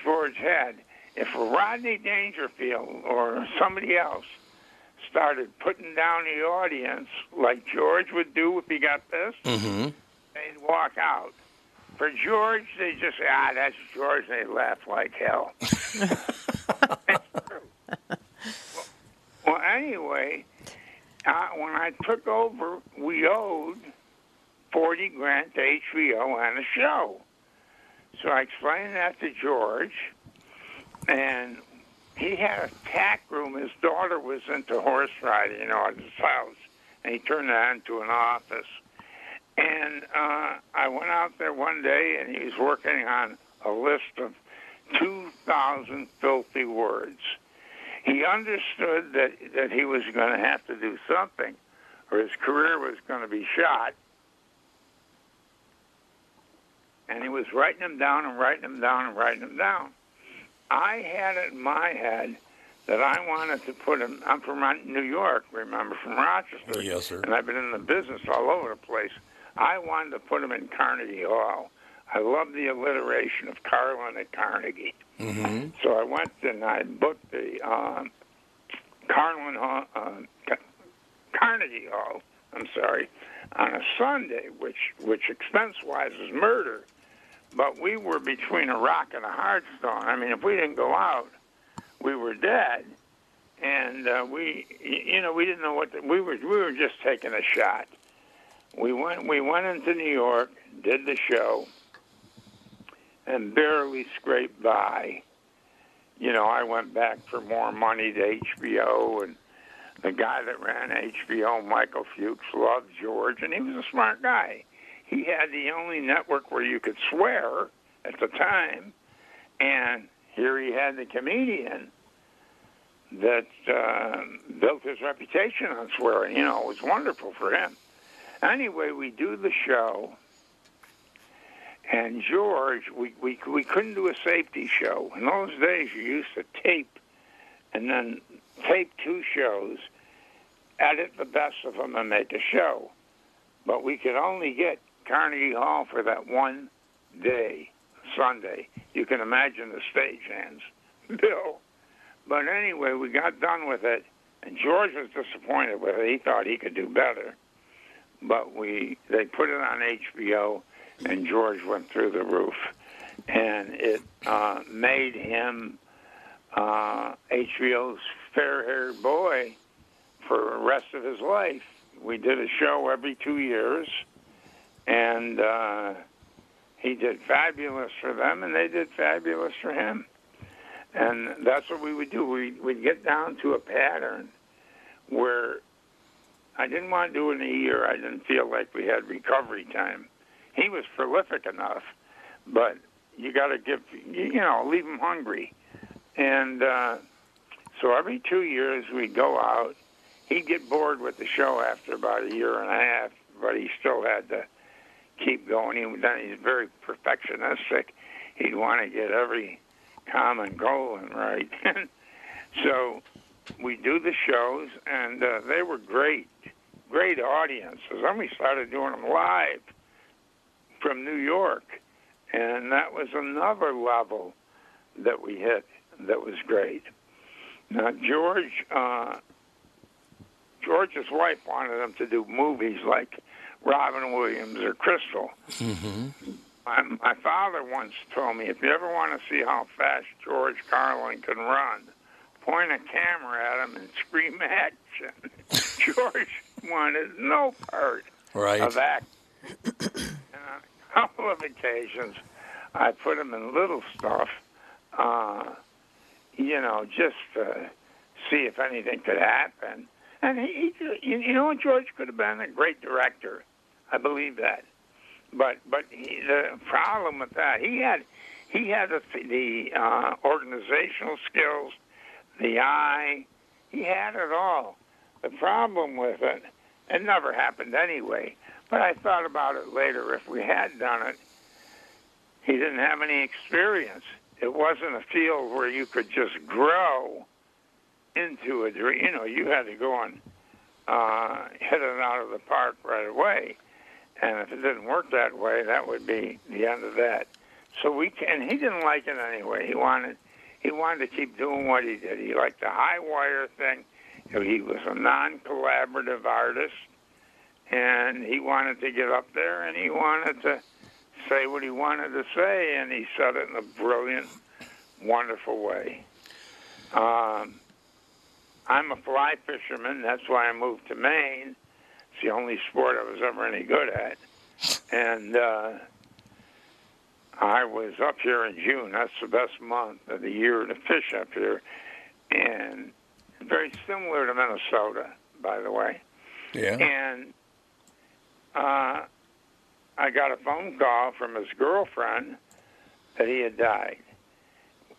George had. If Rodney Dangerfield or somebody else started putting down the audience like George would do if he got pissed, Mm-hmm. they'd walk out. For George, they just say, ah, that's George. They laugh like hell. well, anyway, uh, when I took over, we owed 40 grand to HBO and a show. So I explained that to George, and he had a tack room. His daughter was into horse riding, you know, at his house, and he turned that into an office. And uh, I went out there one day, and he was working on a list of 2,000 filthy words. He understood that, that he was going to have to do something, or his career was going to be shot. And he was writing them down and writing them down and writing them down. I had it in my head that I wanted to put him. I'm from New York, remember, from Rochester. Yes, sir. And I've been in the business all over the place. I wanted to put him in Carnegie Hall. I love the alliteration of Carlin at Carnegie. Mm-hmm. So I went and I booked the um, Carlin Hall, uh, Carnegie Hall. I'm sorry, on a Sunday, which which expense wise is murder. But we were between a rock and a hard stone. I mean, if we didn't go out, we were dead. And uh, we, you know, we didn't know what to, we were. We were just taking a shot. We went. We went into New York, did the show, and barely scraped by. You know, I went back for more money to HBO, and the guy that ran HBO, Michael Fuchs, loved George, and he was a smart guy. He had the only network where you could swear at the time, and here he had the comedian that uh, built his reputation on swearing. You know, it was wonderful for him. Anyway, we do the show, and George, we, we, we couldn't do a safety show. In those days, you used to tape and then tape two shows, edit the best of them, and make a show. But we could only get Carnegie Hall for that one day, Sunday. You can imagine the stagehands, Bill. But anyway, we got done with it, and George was disappointed with it. He thought he could do better. But we they put it on HBO, and George went through the roof, and it uh, made him uh, HBO's fair-haired boy for the rest of his life. We did a show every two years, and uh, he did fabulous for them, and they did fabulous for him. And that's what we would do. We, we'd get down to a pattern where I didn't want to do it in a year. I didn't feel like we had recovery time. He was prolific enough, but you got to give, you know, leave him hungry. And uh, so every two years we'd go out. He'd get bored with the show after about a year and a half, but he still had to keep going. He, he's very perfectionistic. He'd want to get every common goal right. so we do the shows, and uh, they were great, great audiences. Then we started doing them live from New York, and that was another level that we hit that was great. Now George, uh, George's wife wanted him to do movies like Robin Williams or Crystal, Mm-hmm. My, my father once told me if you ever want to see how fast George Carlin can run, point a camera at him and scream action. George wanted no part Right. of that. and on a couple of occasions, I put him in little stuff, uh, you know, just to see if anything could happen. And he, he you you know, George could have been a great director. I believe that. But but he, the problem with that, he had he had the, the uh, organizational skills, the eye, he had it all. The problem with it, it never happened anyway. But I thought about it later. If we had done it, he didn't have any experience. It wasn't a field where you could just grow into a dream. You know, you had to go and uh, hit it out of the park right away. And if it didn't work that way, that would be the end of that. So we can. He didn't like it anyway. He wanted he wanted to keep doing what he did. He liked the high wire thing. He was a non-collaborative artist, and he wanted to get up there and he wanted to say what he wanted to say, and he said it in a brilliant, wonderful way. Um, I'm a fly fisherman. That's why I moved to Maine. It's the only sport I was ever any good at. And uh, I was up here in June. That's the best month of the year to fish up here. And very similar to Minnesota, by the way. Yeah. And uh, I got a phone call from his girlfriend that he had died.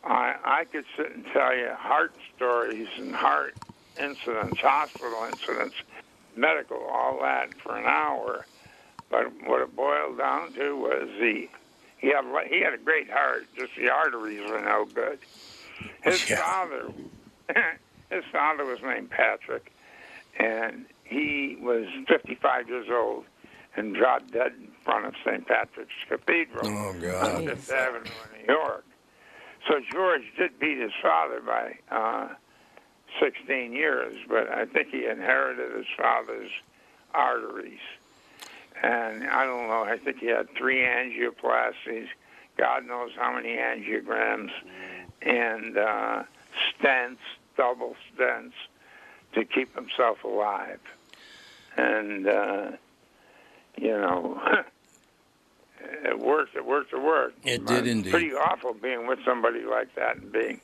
I, I could sit and tell you heart stories and heart incidents, hospital incidents, medical, all that for an hour. But what it boiled down to was he he had he had a great heart, just the arteries were no good. His father, his father was named Patrick, and he was 55 years old and dropped dead in front of St. Patrick's Cathedral Oh, on God. Fifth Avenue in New York. So George did beat his father by uh, 16 years, but I think he inherited his father's arteries. And I don't know, I think he had three angioplasties, God knows how many angiograms, and uh, stents, double stents, to keep himself alive. And, uh, you know, it worked, it worked, it worked. It But did indeed. Pretty awful being with somebody like that and being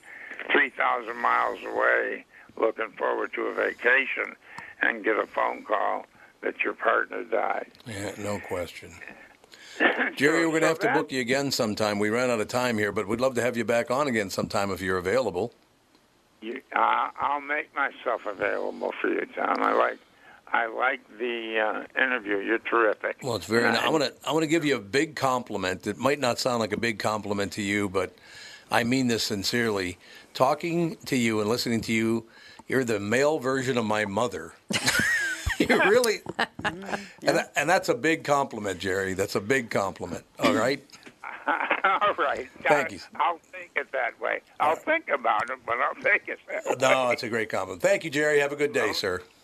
3,000 miles away, looking forward to a vacation, and get a phone call that your partner died. Yeah, no question. Jerry, we're going to have to book you again sometime. We ran out of time here, but we'd love to have you back on again sometime if you're available. You, uh, I'll make myself available for you, Tom. I like, I like the uh, interview. You're terrific. Well, it's very. And I want to. I want to give you a big compliment. It might not sound like a big compliment to you, but I mean this sincerely. Talking to you and listening to you, you're the male version of my mother. you really, mm. and, that- and that's a big compliment, Jerry. That's a big compliment. All right. All right. Thank I, you. I'll think it that way. I'll think about it, but I'll think it that way. No, it's a great compliment. Thank you, Jerry. Have a good day, sir.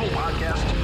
Podcasts,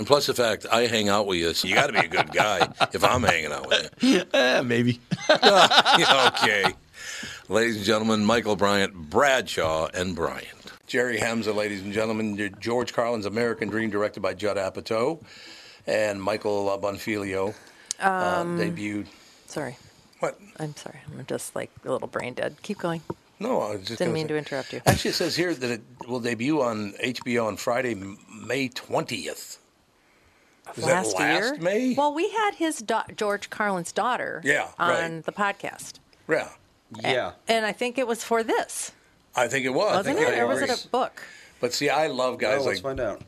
And plus the fact I hang out with you, so you got to be a good guy if I'm hanging out with you. Eh, maybe. okay. Ladies and gentlemen, Michael Bryant, Bradshaw, and Bryant. Jerry Hamza, ladies and gentlemen, George Carlin's American Dream, directed by Judd Apatow, and Michael Bonfiglio uh, debuted. Sorry. What? I'm sorry. I'm just like a little brain dead. Keep going. No, I was just Didn't mean say- to interrupt you. Actually, it says here that it will debut on HBO on Friday, May 20th. Is last, that last year? May? Well, we had his da- George Carlin's daughter Yeah, on right. the podcast. Yeah, Yeah. And I think it was for this. I think it was. Wasn't it? Or was was. it a book? But see, I love guys Well, let's like find out.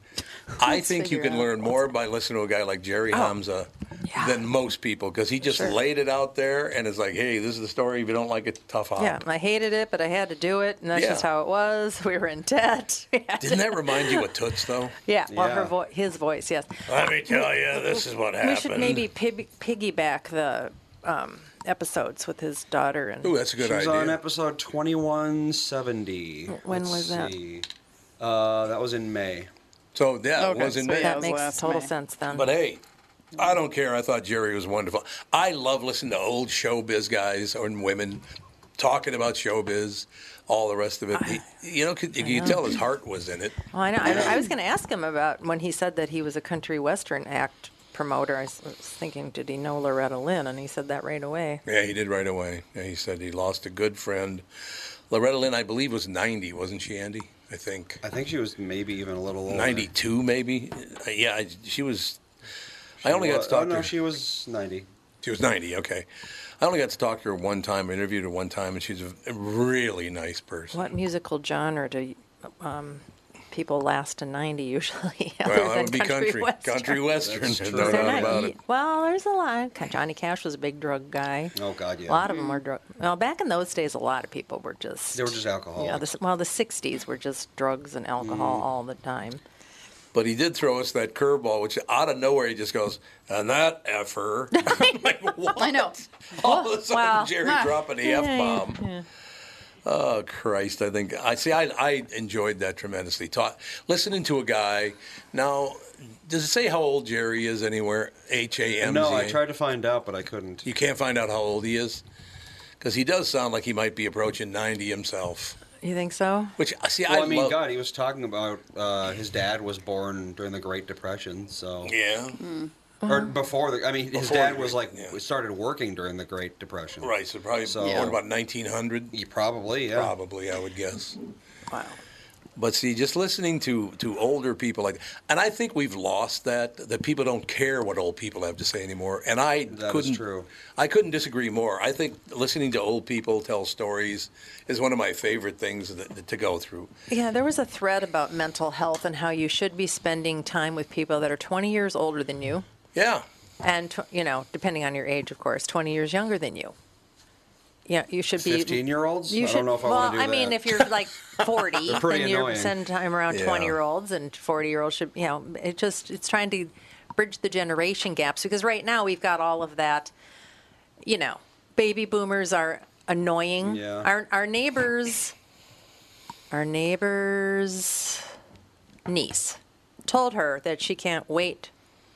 I think you can out. learn more by listening to a guy like Jerry oh. Hamza Yeah. than most people because he just Sure. laid it out there and it's like, hey, this is the story. If you don't like it, tough out. Yeah, I hated it, but I had to do it, and that's Yeah. just how it was. We were in debt. We Didn't to- that remind you of Toots though? Yeah, well, Yeah. her vo- his voice, yes. Let me tell you, this is what happened. We should maybe pig- piggyback the um, episodes with his daughter. And Ooh, that's a good She was idea. on episode 2170. When Let's was that? Uh, that was in May. so yeah, it was in so May. yeah. that was makes total May. sense then. But hey, I don't care. I thought Jerry was wonderful. I love listening to old showbiz guys or women talking about showbiz, all the rest of it. He, you know, could- you could tell his heart was in it. Well, I know. I, I was going to ask him about when he said that he was a country western act promoter. I was was thinking, did he know Loretta Lynn? And he said that right away. Yeah, he did right away. Yeah, he said he lost a good friend. Loretta Lynn, I believe, was 90, wasn't she, Andy? I think. I think she was maybe even a little older. 92, maybe? Uh, Yeah, she was. I only got to Oh, talk to no, her. she was 90. She was 90, okay. I only got to talk to her one time, interviewed her one time, and she's a really nice person. What musical genre do um, people last to 90 usually? other Well, that would be country. western? Country Western, there's no doubt about it. Well, there's a lot. Johnny Cash was a big drug guy. Oh, God, yeah. A lot of them were drug. Well, back in those days, a lot of people were just. They were just alcoholics. Yeah, the, well, the '60s were just drugs and alcohol Mm. all the time. But he did throw us that curveball, which out of nowhere he just goes, and that effer. I'm like, what? I know. All of a sudden, Well, Jerry huh. dropping the f bomb. Oh Christ! I think I see. I, I enjoyed that tremendously. Taught listening to a guy. Now, does it say how old Jerry is anywhere? H A M Z. No, I tried to find out, but I couldn't. You can't find out how old he is because he does sound like he might be approaching ninety himself. You think so? Which uh, see, Well, I, I, mean, love. God, he was talking about uh, his dad was born during the Great Depression, so Yeah, mm. or uh-huh. before the. I mean, his Before dad was like yeah. started working during the Great Depression. right. So probably So- born about nineteen hundred. You probably, yeah. Probably, I would guess. Wow. But see, just listening to to older people like, and I think we've lost that. That people don't care what old people have to say anymore. And I That is couldn't. true. I couldn't disagree more. I think listening to old people tell stories is one of my favorite things that, to go through. Yeah, there was a thread about mental health and how you should be spending time with people that are 20 years older than you, Yeah, and you know, depending on your age, of course, 20 years younger than you. Yeah, you should be. 15 year olds? You I should, don't know if I well, want to do I mean, if you're like 40, They're pretty then you're time around Yeah. 20 year olds, and 40 year olds should, you know, it just it's trying to bridge the generation gaps because right now we've got all of that. You know, baby boomers are annoying. Yeah. Our our neighbors, our neighbors' niece told her that she can't wait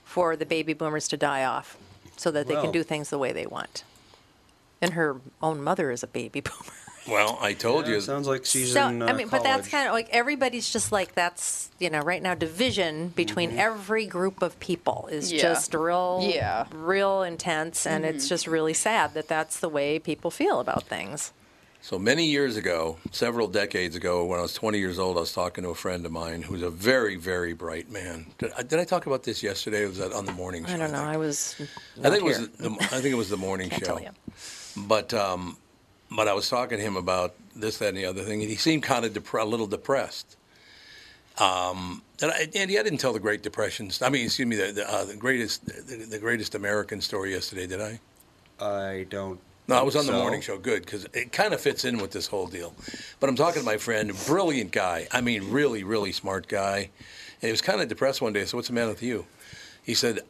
for the baby boomers to die off so that they Well. can do things the way they want. And her own mother is a baby boomer. Well, I told Yeah, you. it sounds like she's so, in uh, I mean, but that's kind of like everybody's just like that's, you know, right now division between Mm-hmm. every group of people is Yeah. just real Yeah. real intense and Mm-hmm. it's just really sad that that's the way people feel about things. So many years ago, several decades ago, when I was 20 years old, I was talking to a friend of mine who's a very, very bright man. Did I, did I talk about this yesterday? Or was that on the morning show? I don't know. think? I was I think it was. The, I think it was the morning Can't show. But um, but I was talking to him about this, that, and the other thing, and he seemed kind of depre- a little depressed. Um, and I, Andy, I didn't tell the Great Depression. I mean, excuse me, the the, uh, the greatest the, the greatest American story yesterday. Did I? I don't. No, I was on the so. morning show. Good, because it kind of fits in with this whole deal. But I'm talking to my friend, brilliant guy. I mean, really, really smart guy. And he was kind of depressed one day. So "What's the matter with you?" He said,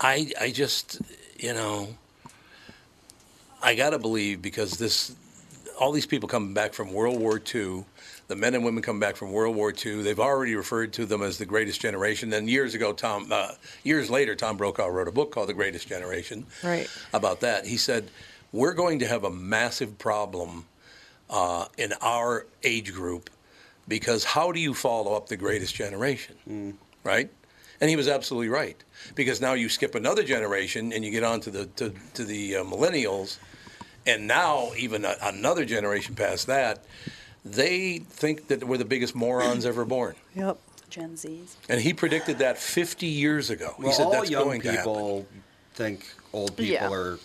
"I, I just, you know, I gotta believe because this, all these people coming back from World War II." The men and women come back from World War II. They've already referred to them as the greatest generation. Then years ago, Tom, uh, years later, Tom Brokaw wrote a book called The Greatest Generation Right. about that. He said, We're going to have a massive problem uh, in our age group because how do you follow up the greatest generation? Right? And he was absolutely right. Because now you skip another generation and you get on to the, to, to the uh, millennials, and now even a, another generation past that, they think that we're the biggest morons ever born. Yep. Gen Zs. And he predicted that 50 years ago. Well, he said all that's young going to happen. people think old people Yeah. are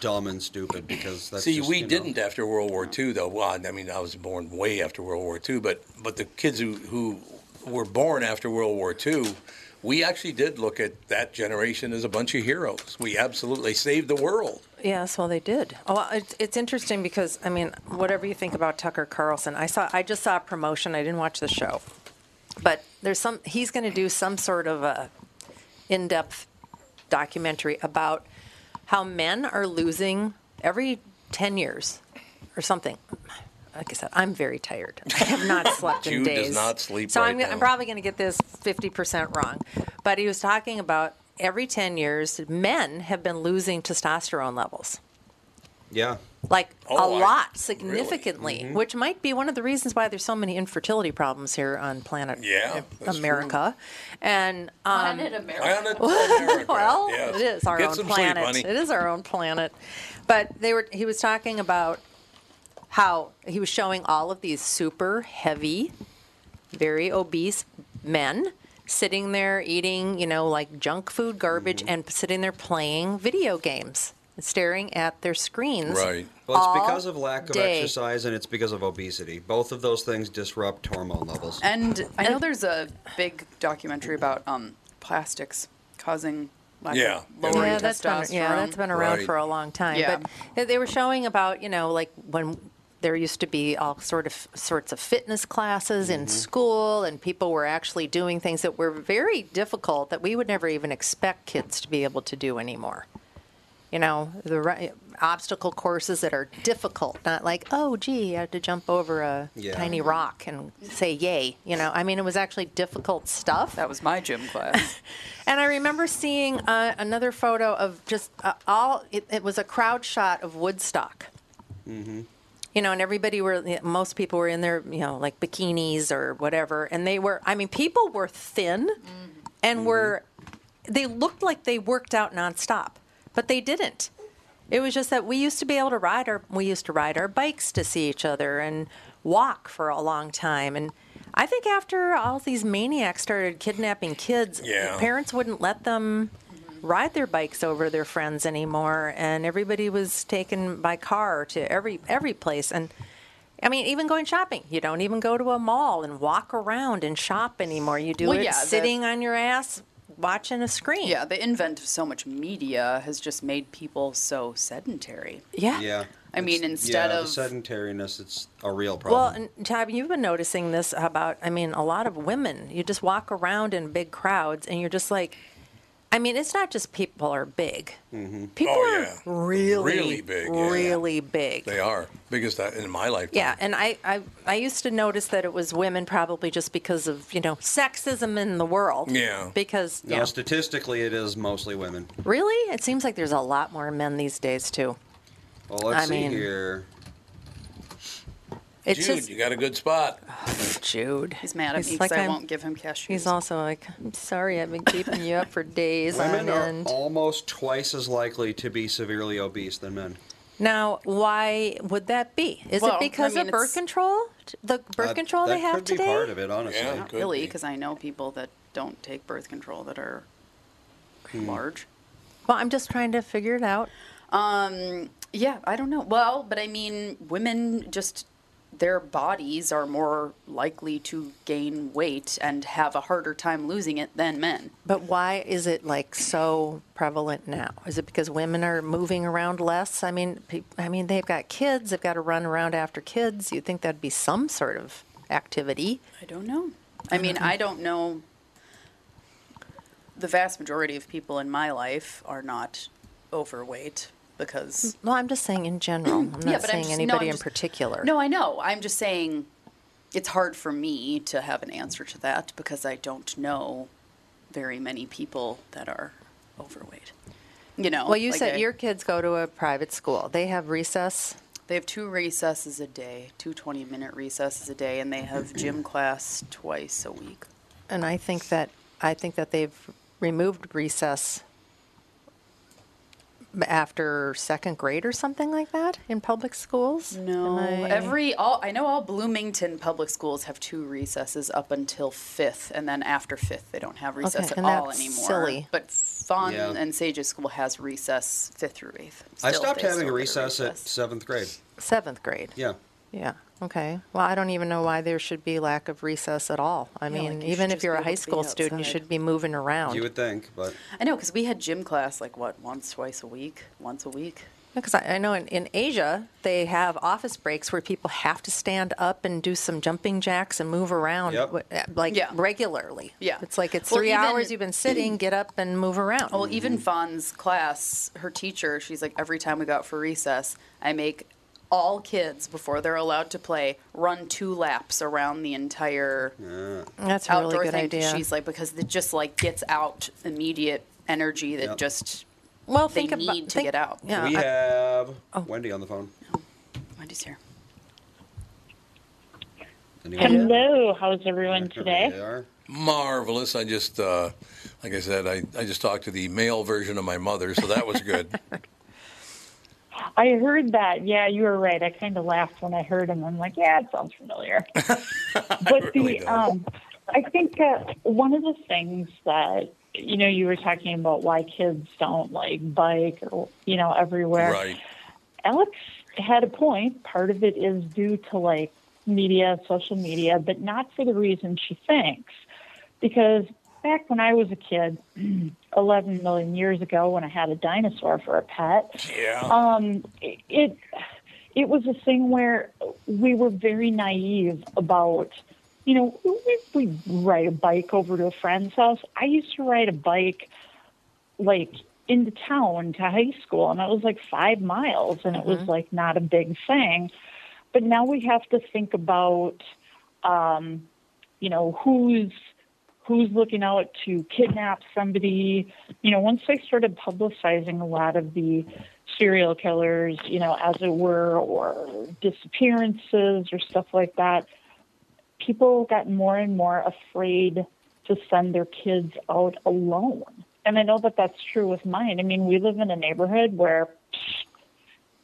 dumb and stupid because that's See, just, we you know- didn't after World War II, though. Well, I mean, I was born way after World War II, but but the kids who who were born after World War II, we actually did look at that generation as a bunch of heroes. We absolutely saved the world. Yes, well, they did. Oh, well, it's, it's interesting because I mean, whatever you think about Tucker Carlson, I saw, I just saw a promotion. I didn't watch the show, but there's some. He's going to do some sort of a in-depth documentary about how men are losing every ten years or something. Like I said, I'm very tired. I have not slept in Jude does days. not sleep So right I'm, gonna- I'm probably going to get this 50% wrong. But he was talking about every 10 years, men have been losing testosterone levels. Yeah. Like Oh, a I- lot, really? significantly, Mm-hmm. which might be one of the reasons why there's so many infertility problems here on planet Yeah, that's America. And um, Planet America. Planet America. well, yes. it is our Get own some planet. Sleep, it honey. is our own planet. But they were. He was talking about how he was showing all of these super heavy, very obese men sitting there eating, you know, like junk food, garbage, Mm-hmm. and sitting there playing video games, staring at their screens. Right. Well, it's all because of lack of day. exercise and it's because of obesity. Both of those things disrupt hormone levels. And I know there's a big documentary about um, plastics causing lack Yeah. of yeah, that's been, testosterone. yeah, that's been around Right. for a long time. Yeah. But they- they were showing about, you know, like when there used to be all sort of sorts of fitness classes in school, and people were actually doing things that were very difficult that we would never even expect kids to be able to do anymore. You know, the ri- obstacle courses that are difficult, not like, oh, gee, I had to jump over a Yeah. tiny rock and say yay. You know, I mean, it was actually difficult stuff. That was my gym class. And I remember seeing uh, another photo of just uh, all. It, it was a crowd shot of Woodstock. You know, and everybody were. Most people were in their, you know, like bikinis or whatever, and they were. I mean, people were thin, and mm-hmm. were. They looked like they worked out nonstop, but they didn't. It was just that we used to be able to ride our we used to ride our bikes to see each other and walk for a long time. And I think after all these maniacs started kidnapping kids, Yeah. parents wouldn't let them ride their bikes over their friends anymore, and everybody was taken by car to every every place. And I mean, even going shopping, you don't even go to a mall and walk around and shop anymore. You do Well, it yeah, the- sitting on your ass watching a screen. yeah, the invent of so much media has just made people so sedentary. yeah. Yeah. I mean, instead yeah, of- the sedentariness, it's a real problem. Well, problem. and Tab, you've been noticing this about, I mean, a lot of women. You just walk around in big crowds and you're just like, I mean, it's not just people are big. Mm-hmm. People Oh, are really, Really big, yeah. really big. They are biggest in my lifetime. Yeah, and I, I I used to notice that it was women probably just because of you know sexism in the world. Yeah. Because No, yeah, statistically, it is mostly women. really, it seems like there's a lot more men these days too. Well, let's I see mean- here. It's Jude, just you got a good spot. Jude. He's mad at He's me like because I I'm- won't give him cashews. He's also like, I'm sorry, I've been keeping you up for days Women on are almost twice as likely to be severely obese than men. Now, why would that be? Is Well, it because I mean, of birth control? The birth Uh, control they have today could today? be part of it, honestly. Yeah. Not really, because I know people that don't take birth control that are Hmm. large. Well, I'm just trying to figure it out. Um, yeah, I don't know. Well, but I mean, women just their bodies are more likely to gain weight and have a harder time losing it than men. But why is it like so prevalent now? Is it because women are moving around less? I mean, pe- I mean they've got kids. They've got to run around after kids. You'd think that'd be some sort of activity. I don't know. I mean, I don't know. The vast majority of people in my life are not overweight because mm. Well, I'm just saying in general. I'm not Yeah, but I'm saying just- anybody I'm in just- particular. No, I know. I'm just saying it's hard for me to have an answer to that because I don't know very many people that are overweight. You know. Well, you like said I- your kids go to a private school. They have recess. They have two recesses a day, two 20 minute recesses a day, and they have gym class twice a week. and I think that I think that they've removed recess after second grade or something like that in public schools. No, I- every all I know all Bloomington public schools have two recesses up until fifth, and then after fifth they don't have recess Okay, at and all that's anymore. silly. But Fawn Yeah. and Sage's school has recess fifth through eighth. I stopped having a get recess at seventh grade. seventh grade. Yeah. Yeah. Okay. Well, I don't even know why there should be lack of recess at all. I Yeah, mean, like you even if just you're be a able high to be school student, you outside. should be moving around. You would think, but I know because we had gym class like what once, twice a week, once a week. Because I, I know in, in Asia, they have office breaks where people have to stand up and do some jumping jacks and move around Yep. wi- uh, like Yeah. regularly. Yeah. It's like it's Well, three even- hours you've been sitting, get up and move around. Well, even Fawn's class, her teacher, she's like, every time we go out for recess, I make all kids before they're allowed to play run two laps around the entire That's a outdoor really good thing. idea. She's like because it just like gets out immediate energy that Yep. just well, they think about to think- get out. Yeah. we I- have Oh. Wendy on the phone. Wendy's here. Anyone? Hello, how's everyone today? Marvelous. I just, uh, like I said, I, I just talked to the male version of my mother, so that was good. I heard that. Yeah, you were right. I kind of laughed when I heard him. I'm like, yeah, it sounds familiar. but really the, um, I think uh, one of the things that you know you were talking about why kids don't like bike or you know everywhere. right. Alex had a point. Part of it is due to like media, social media, but not for the reason she thinks. Because back when I was a kid, 11 million years ago, when I had a dinosaur for a pet, Yeah. um, it it was a thing where we were very naive about, you know, we, we ride a bike over to a friend's house. I used to ride a bike like into town to high school, and it was like five miles, and it was like not a big thing. But now we have to think about, um, you know, who's who's looking out to kidnap somebody. You know, once they started publicizing a lot of the serial killers, you know, as it were, or disappearances or stuff like that, people got more and more afraid to send their kids out alone. And I know that that's true with mine. I mean, we live in a neighborhood where,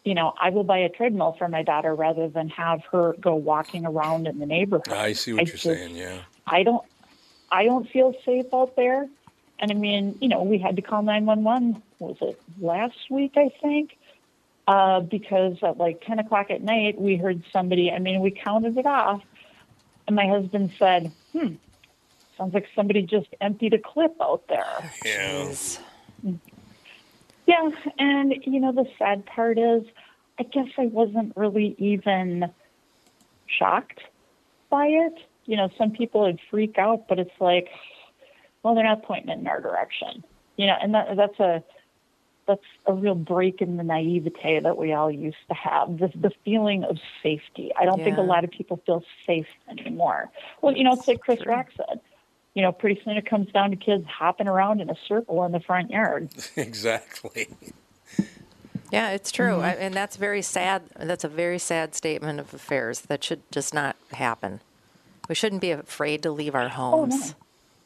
you know, I will buy a treadmill for my daughter rather than have her go walking around in the neighborhood. I see what I you're just- saying. Yeah. I don't I don't feel safe out there. And I mean, you know, we had to call 911, was it last week, I think? Uh, because at like 10 o'clock at night, we heard somebody, I mean, we counted it off. And my husband said, hmm, sounds like somebody just emptied a clip out there. Yeah. Yeah, and you know the sad part is, I guess I wasn't really even shocked by it. You know, some people would freak out, but it's like, well, they're not pointing in our direction. You know, and that, that's a that's a real break in the naivete that we all used to have. The the feeling of safety. I don't think a lot of people feel safe anymore. Well, you know, it's like Chris Rock said. You know, pretty soon it comes down to kids hopping around in a circle in the front yard. exactly. Yeah, it's true, Mhm. I, and that's very sad. That's a very sad statement of affairs. That should just not happen. We shouldn't be afraid to leave our homes. Oh, no.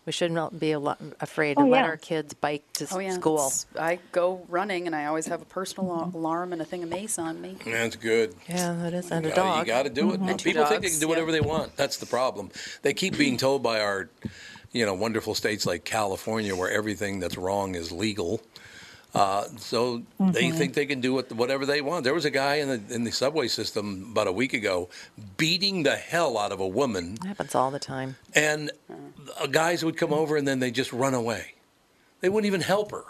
We shouldn't be a afraid to Oh, let yeah. our kids bike to Oh yeah, school. it's- I go running and I always have a personal al- alarm and a thing of mace on me. That's good. Yeah, that is, and a You dog. got to do it. And two People think they can do whatever they want. That's the problem. They keep being told by our, you know, wonderful states like California, where everything that's wrong is legal. Uh, so they Mhm. think they can do it, whatever they want. There was a guy in the in the subway system about a week ago beating the hell out of a woman, happens all the time. and uh, guys would come over and then they just run away. They wouldn't even help her.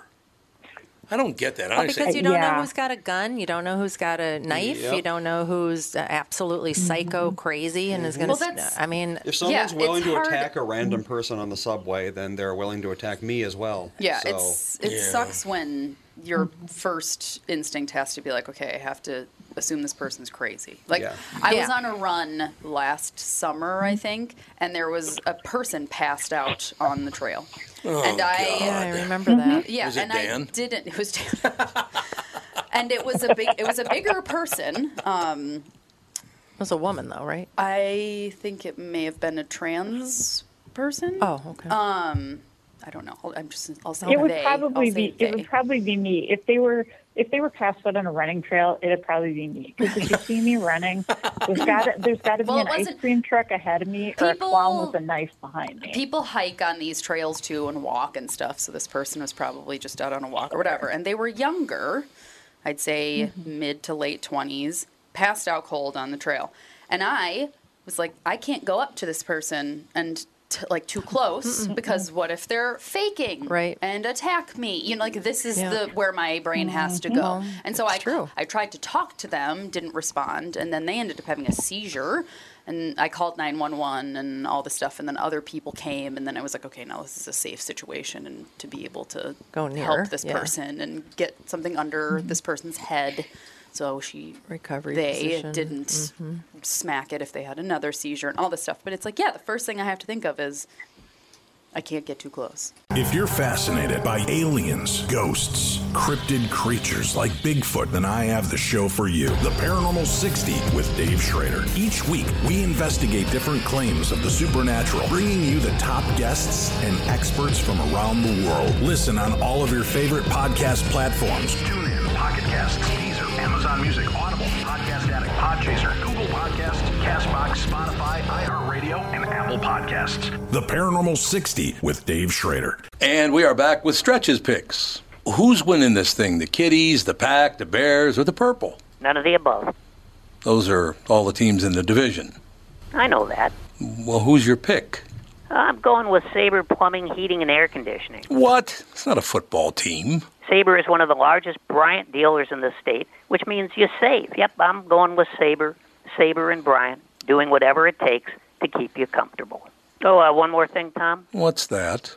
I don't get that. Well, I because you don't know who's got a gun, you don't know who's got a knife, you don't know who's absolutely mm-hmm. psycho crazy and is mm-hmm. going Well, to. that's- I mean, If someone's Yeah, willing to hard- attack a random person on the subway, then they're willing to attack me as well. Yeah, so, it's it sucks when your mm-hmm. first instinct has to be like, okay, I have to assume this person's crazy. Like Yeah. I was on a run last summer, I think, and there was a person passed out on the trail. Oh, and I yeah, I remember that. Yeah, Was it and Dan? I didn't. It was Dan. and it was a big. It was a bigger person. Um, it was a woman, though, right? I think it may have been a trans person. Oh, okay. Um, I don't know. I'll, I'm just. I'll say it would they. probably I'll be it would probably be me if they were if they were passed out on a running trail. It'd probably be me because if you see me running, there's got to there's got to be Well, an ice cream truck ahead of me or a People- clown with a knife behind me. People hike on these trails too and walk and stuff. So this person was probably just out on a walk or whatever. And they were younger, I'd say mm-hmm. mid to late 20s, passed out cold on the trail. And I was like, I can't go up to this person and t- like too close because what if they're faking Right. and attack me? You know, like this is Yeah. the where my brain has to go. Well, And so I I tried to talk to them, didn't respond, and then they ended up having a seizure. And I called 911 and all this stuff, and then other people came, and then I was like, okay, now this is a safe situation, and to be able to Go near, help this yeah. person and get something under mm-hmm. this person's head, so she recovery. they position. didn't Mhm. smack it if they had another seizure and all this stuff. But it's like, yeah, the first thing I have to think of is I can't get too close. If you're fascinated by aliens, ghosts, cryptid creatures like Bigfoot, then I have the show for you The Paranormal 60 with Dave Schrader. Each week, we investigate different claims of the supernatural, bringing you the top guests and experts from around the world. Listen on all of your favorite podcast platforms. TuneIn, Pocket Casts, Deezer, Amazon Music, Audible, Podcast Addict, Podchaser, Google Podcasts, Castbox, Spotify, iHeartRadio, and Apple Podcasts. The Paranormal 60 with Dave Schrader. And we are back with stretches picks. Who's winning this thing? The Kitties, the Pack, the Bears, or the Purple? None of the above. Those are all the teams in the division. I know that. Well, who's your pick? I'm going with Sabre Plumbing, Heating, and Air Conditioning. What? It's not a football team. Sabre is one of the largest Bryant dealers in the state, which means you save. Yep, I'm going with Sabre, Sabre and Bryant, doing whatever it takes to keep you comfortable. Oh, uh, one more thing, Tom. What's that?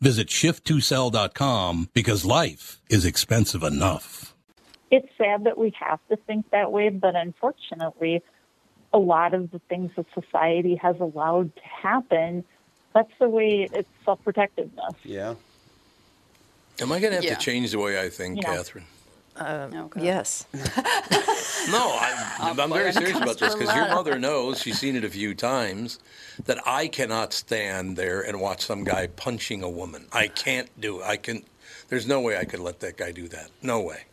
Visit shift2sell.com because life is expensive enough. it's sad that we have to think that way, but unfortunately, a lot of the things that society has allowed to happen, that's the way it's self protectiveness. Yeah. Am I going to have Yeah. to change the way I think, Yeah. Catherine? Um, Yes. No, I, I'm very serious about this because your mother knows, she's seen it a few times, that I cannot stand there and watch some guy punching a woman. I can't do it. I can. There's no way I could let that guy do that. No way.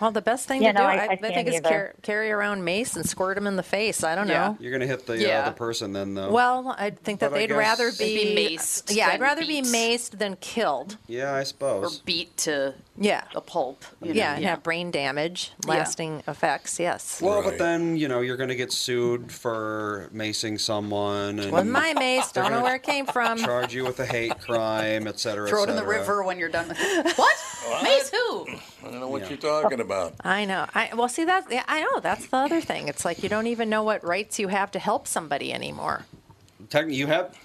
Well, the best thing Yeah, to no, do, I- I, I I think, is car- carry around mace and squirt him in the face. I don't Yeah. know. You're gonna hit the Yeah. uh, the person then though. Well, I think that But they'd rather be, be maced Yeah, I'd than rather be maced than killed. yeah, I suppose. Or beat to Yeah. a pulp. you know? Yeah, and have brain damage, lasting effects. Yes. Well, but Right. then you know you're gonna get sued for macing someone and With my mace, don't know where it came from. charge you with a hate crime, et cetera. Throw et it in the cetera. river when you're done with it. What? Mace who? I don't know what Yeah. you're talking about. I know. I well, see that. Yeah, I know. That's the other thing. It's like you don't even know what rights you have to help somebody anymore. Technically, you have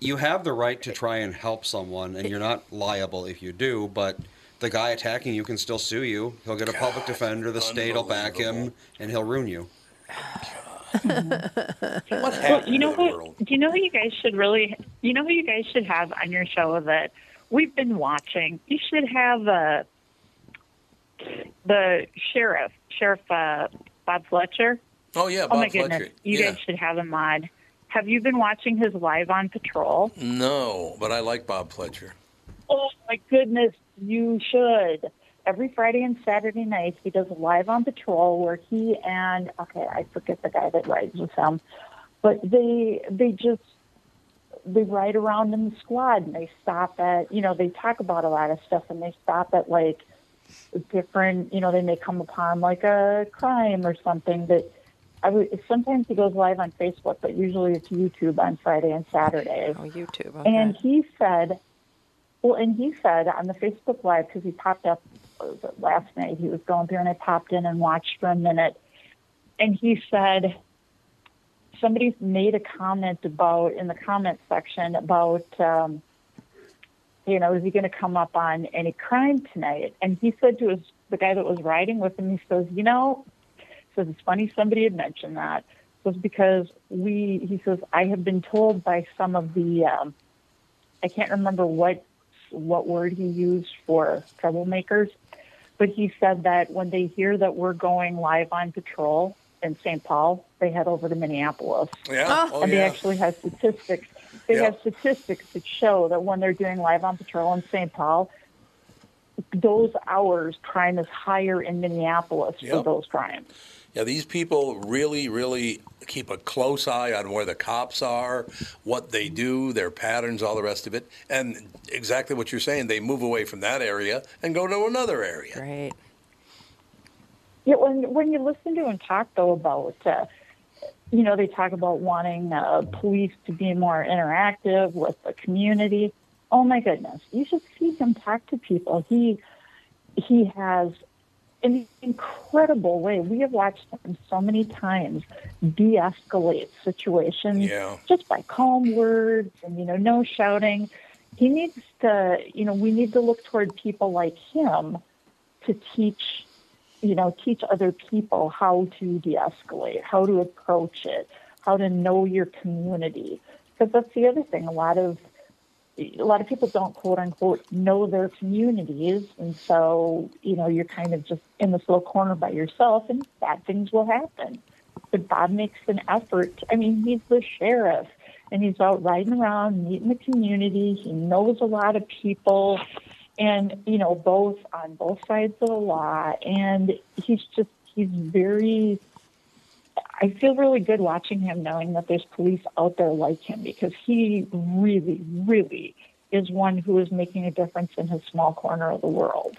you have the right to try and help someone, and you're not liable if you do. But the guy attacking you can still sue you. He'll get a public defender. The state will back him, and he'll ruin you. What Well, happened you know to the what? world? Do you know who you guys should really? You know who you guys should have on your show that we've been watching. You should have uh, the sheriff, Sheriff uh, Bob Fletcher. Oh yeah, oh Bob my goodness, you yeah. guys should have him on. Have you been watching his live on patrol? No, but I like Bob Fletcher. Oh my goodness, you should. Every Friday and Saturday night, he does a live on patrol where he and okay, I forget the guy that rides with him, but they they just they ride around in the squad and they stop at you know they talk about a lot of stuff and they stop at like different you know they may come upon like a crime or something that I would sometimes he goes live on Facebook, but usually it's YouTube on Friday and Saturday. Oh, YouTube. Okay. And he said, well, and he said on the Facebook Live, because he popped up last night, he was going through and I popped in and watched for a minute. And he said, somebody made a comment about, in the comment section, about, um, you know, is he going to come up on any crime tonight? And he said to his, the guy that was riding with him, he says, you know, says it's funny somebody had mentioned that was because we he says I have been told by some of the um, I can't remember what what word he used for troublemakers, but he said that when they hear that we're going live on patrol in St. Paul, they head over to Minneapolis. Yeah. Ah. Oh, and they yeah. actually have statistics. They Yeah. have statistics that show that when they're doing live on patrol in St. Paul, those hours crime is higher in Minneapolis for those crimes. Yeah, these people really, really keep a close eye on where the cops are, what they do, their patterns, all the rest of it. And exactly what you're saying, they move away from that area and go to another area. Right. Yeah, when when you listen to him talk though about, uh, you know, they talk about wanting uh, police to be more interactive with the community. Oh my goodness, you should see him talk to people. He he has an incredible way. We have watched him so many times de-escalate situations Yeah. just by calm words and you know no shouting. He needs to, you know, we need to look toward people like him to teach you know, teach other people how to de-escalate, how to approach it, how to know your community. Because that's the other thing. A lot of a lot of people don't quote unquote know their communities, and so you know you're kind of just in this little corner by yourself, and bad things will happen. But Bob makes an effort. I mean, he's the sheriff, and he's out riding around, meeting the community. He knows a lot of people and you know both on both sides of the law and he's just he's very i feel really good watching him knowing that there's police out there like him because he really really is one who is making a difference in his small corner of the world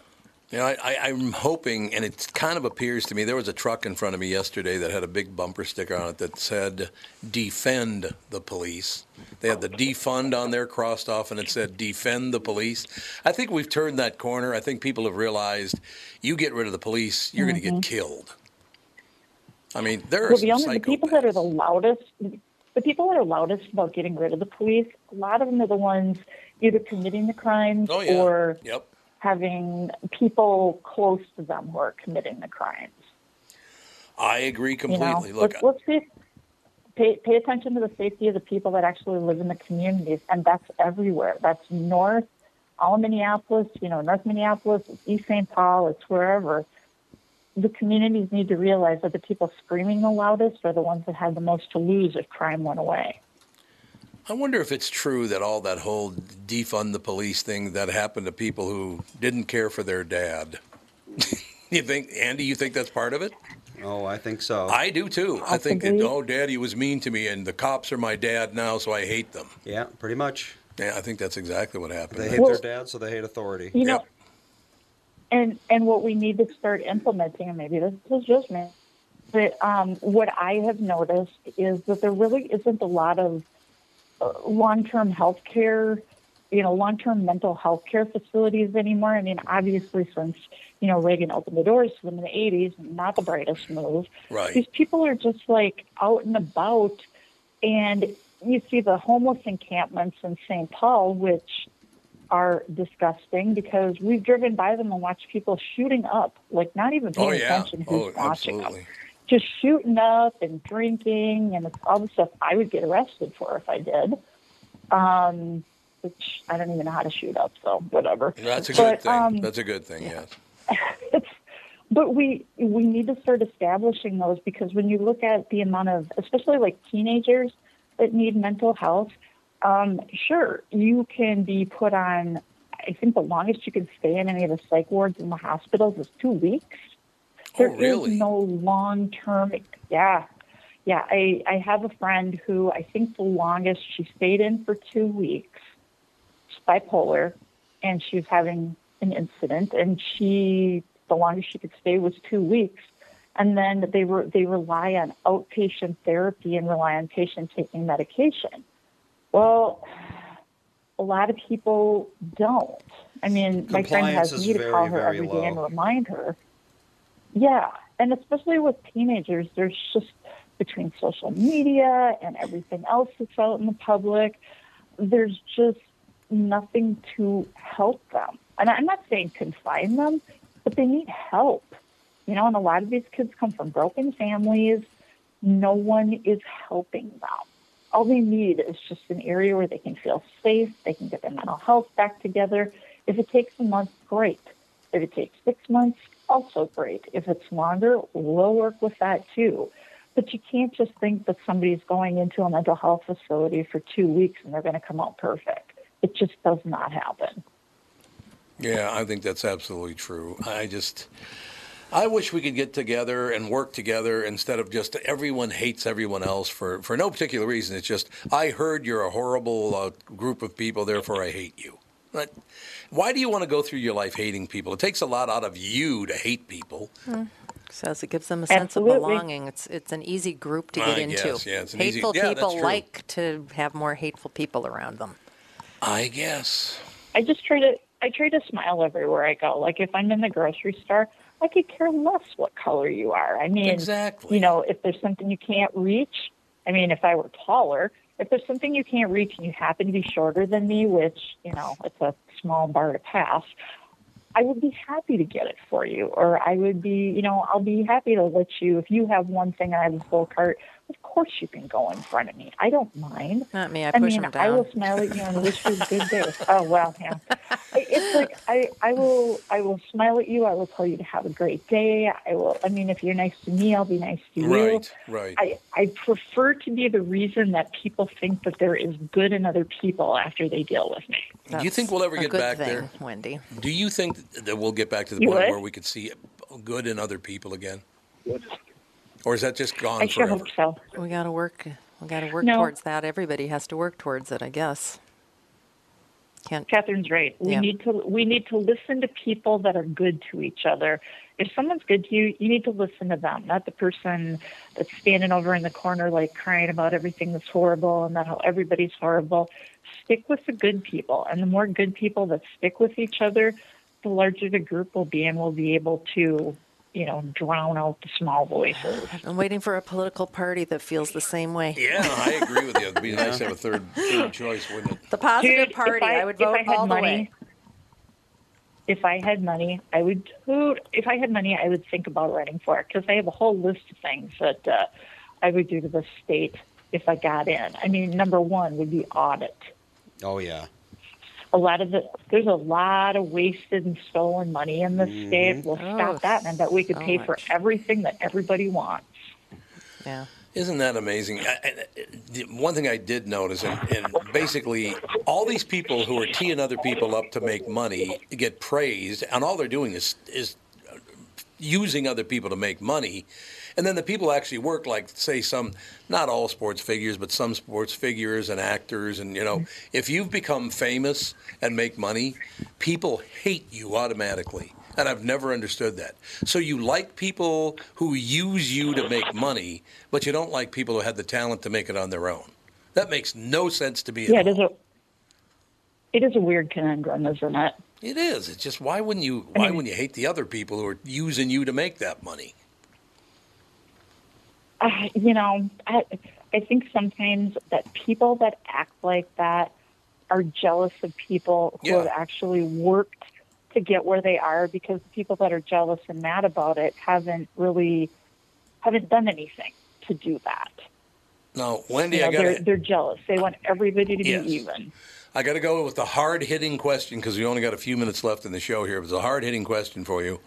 You know, I, I'm hoping, and it kind of appears to me, there was a truck in front of me yesterday that had a big bumper sticker on it that said, defend the police. They had the defund on there crossed off, and it said, defend the police. I think we've turned that corner. I think people have realized you get rid of the police, you're going to get mm-hmm. killed. I mean, there are well some the only the people that are the loudest the people that are loudest about getting rid of the police a lot of them are the ones either committing the crimes Oh, yeah. or Yep. having people close to them who are committing the crimes I agree You completely. know, Look, let's, let's see, pay, pay attention to the safety of the people that actually live in the communities, and that's everywhere. That's north, all of Minneapolis, you know, North Minneapolis, it's East St. Paul, it's wherever. The communities need to realize that the people screaming the loudest are the ones that have the most to lose if crime went away. I wonder if it's true that all that whole defund the police thing that happened to people who didn't care for their dad. You think, Andy? You think that's part of it? Oh, I think so. I do too. I think, Possibly. oh, Daddy was mean to me, and the cops are my dad now, so I hate them. Yeah, pretty much. Yeah, I think that's exactly what happened. They hate Well- their dad, so they hate authority. You know, and and what we need to start implementing, and maybe this is just me, but um, what I have noticed is that there really isn't a lot of uh, long-term health care, you know, long-term mental health care facilities anymore. I mean, obviously, since you know Reagan opened the doors to them in the '80s, not the brightest move. Right. These people are just like out and about, and you see the homeless encampments in St. Paul, which are disgusting because we've driven by them and watched people shooting up, like not even paying Oh yeah. attention who's Oh, watching them. Just shooting up and drinking and all the stuff I would get arrested for if I did. Um, which I don't even know how to shoot up, so whatever. That's a good But, thing. um, that's a good thing. Yes. but we we need to start establishing those because when you look at the amount of, especially like teenagers that need mental health, um, sure you can be put on. I think the longest you can stay in any of the psych wards in the hospitals is two weeks. There is really? no long term. Yeah, yeah. I I have a friend who I think the longest she stayed in for two weeks. She's bipolar, and she was having an incident, and she the longest she could stay was two weeks. And then they were they rely on outpatient therapy and rely on patient taking medication. Well, a lot of people don't. I mean, my friend has me to call very, her very every day and remind her. Yeah, and especially with teenagers, there's just between social media and everything else that's out in the public, there's just nothing to help them. And I'm not saying confine them, but they need help. You know, and a lot of these kids come from broken families. No one is helping them. All they need is just an area where they can feel safe, they can get their mental health back together. If it takes a month, great. If it takes six months, also great. If it's longer, we'll work with that too. But you can't just think that somebody's going into a mental health facility for two weeks and they're going to come out perfect. It just does not happen. Yeah, I think that's absolutely true. I just, I wish we could get together and work together instead of just everyone hates everyone else for, for no particular reason. It's just, I heard you're a horrible uh, group of people, therefore I hate you. But why do you want to go through your life hating people? It takes a lot out of you to hate people. Says it gives them a sense Absolutely. of belonging. It's it's an easy group to get I into. guess, yeah, it's an easy- hateful yeah, people true. like to have more hateful people around them. I guess. I just try to I try to smile everywhere I go. Like if I'm in the grocery store, I could care less what color you are. I mean, Exactly. You know, if there's something you can't reach, I mean, if I were taller, if there's something you can't reach and you happen to be shorter than me, which you know it's a small bar to pass, I would be happy to get it for you, or I would be, you know, I'll be happy to let you. If you have one thing and I have a full cart, of course you can go in front of me. I don't mind. Not me. I I push mean, them I will smile at you and wish you a good day. Oh well, yeah. It's like I, I will, I will smile at you. I will tell you to have a great day. I will. I mean, if you're nice to me, I'll be nice to you. Right, right. I, I prefer to be the reason that people think that there is good in other people after they deal with me. Do you think we'll ever a get good back thing, there? Wendy? Do you think that we'll get back to the You point would? where we could see good in other people again? Or is that just gone I sure forever? hope so. We got to work. We got to work No. towards that. Everybody has to work towards it, I guess. Can't. Catherine's right. We Yeah. need to we need to listen to people that are good to each other. If someone's good to you, you need to listen to them, not the person that's standing over in the corner like crying about everything that's horrible and that how everybody's horrible. Stick with the good people, and the more good people that stick with each other, the larger the group will be, and we'll be able to, you know, drown out the small voices. I'm waiting for a political party that feels the same way. Yeah, I agree with you. It'd be nice to have a third, third choice, wouldn't it? The positive Dude, party. I- I, would vote I had all the way. if I had money, I would. tot- If I had money, I would think about running for it because I have a whole list of things that uh, I would do to the state if I got in. I mean, number one would be audit. Oh yeah. A lot of the there's a lot of wasted and stolen money in this mm-hmm. state. We'll Oh, stop that, and that we could so pay for everything that everybody wants. Yeah. Isn't that amazing? I, I, one thing I did notice, and, and basically, all these people who are teeing other people up to make money get praised, and all they're doing is is using other people to make money. And then the people actually work, like say some, not all sports figures, but some sports figures and actors. And you know, mm-hmm. if you've become famous and make money, people hate you automatically. And I've never understood that. So you like people who use you to make money, but you don't like people who had the talent to make it on their own. That makes no sense to me. Yeah, at it is all. a it is a weird conundrum, isn't it? It is. It's just why wouldn't you? Why wouldn't you hate the other people who are using you to make that money? uh, you know, I, I think sometimes that people that act like that are jealous of people who Yeah. have actually worked to get where they are because the people that are jealous and mad about it haven't really haven't done anything to do that. No, Wendy, You know, I they're, they're jealous. They want everybody to be even. I got to go with the hard hitting question because we only got a few minutes left in the show here. It was a hard hitting question for you.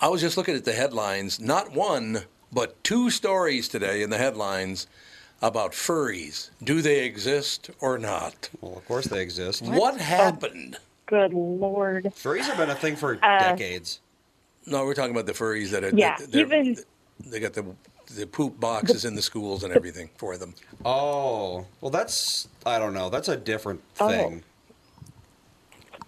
I was just looking at the headlines. Not one, but two stories today in the headlines about furries. Do they exist or not? Well, of course they exist. What, happened? Good lord. Furries have been a thing for Uh, decades. No, we're talking about the furries that are. Yeah, that- even they got the the poop boxes in the schools and everything for them. Oh, well, that's I don't know. That's a different Oh. thing.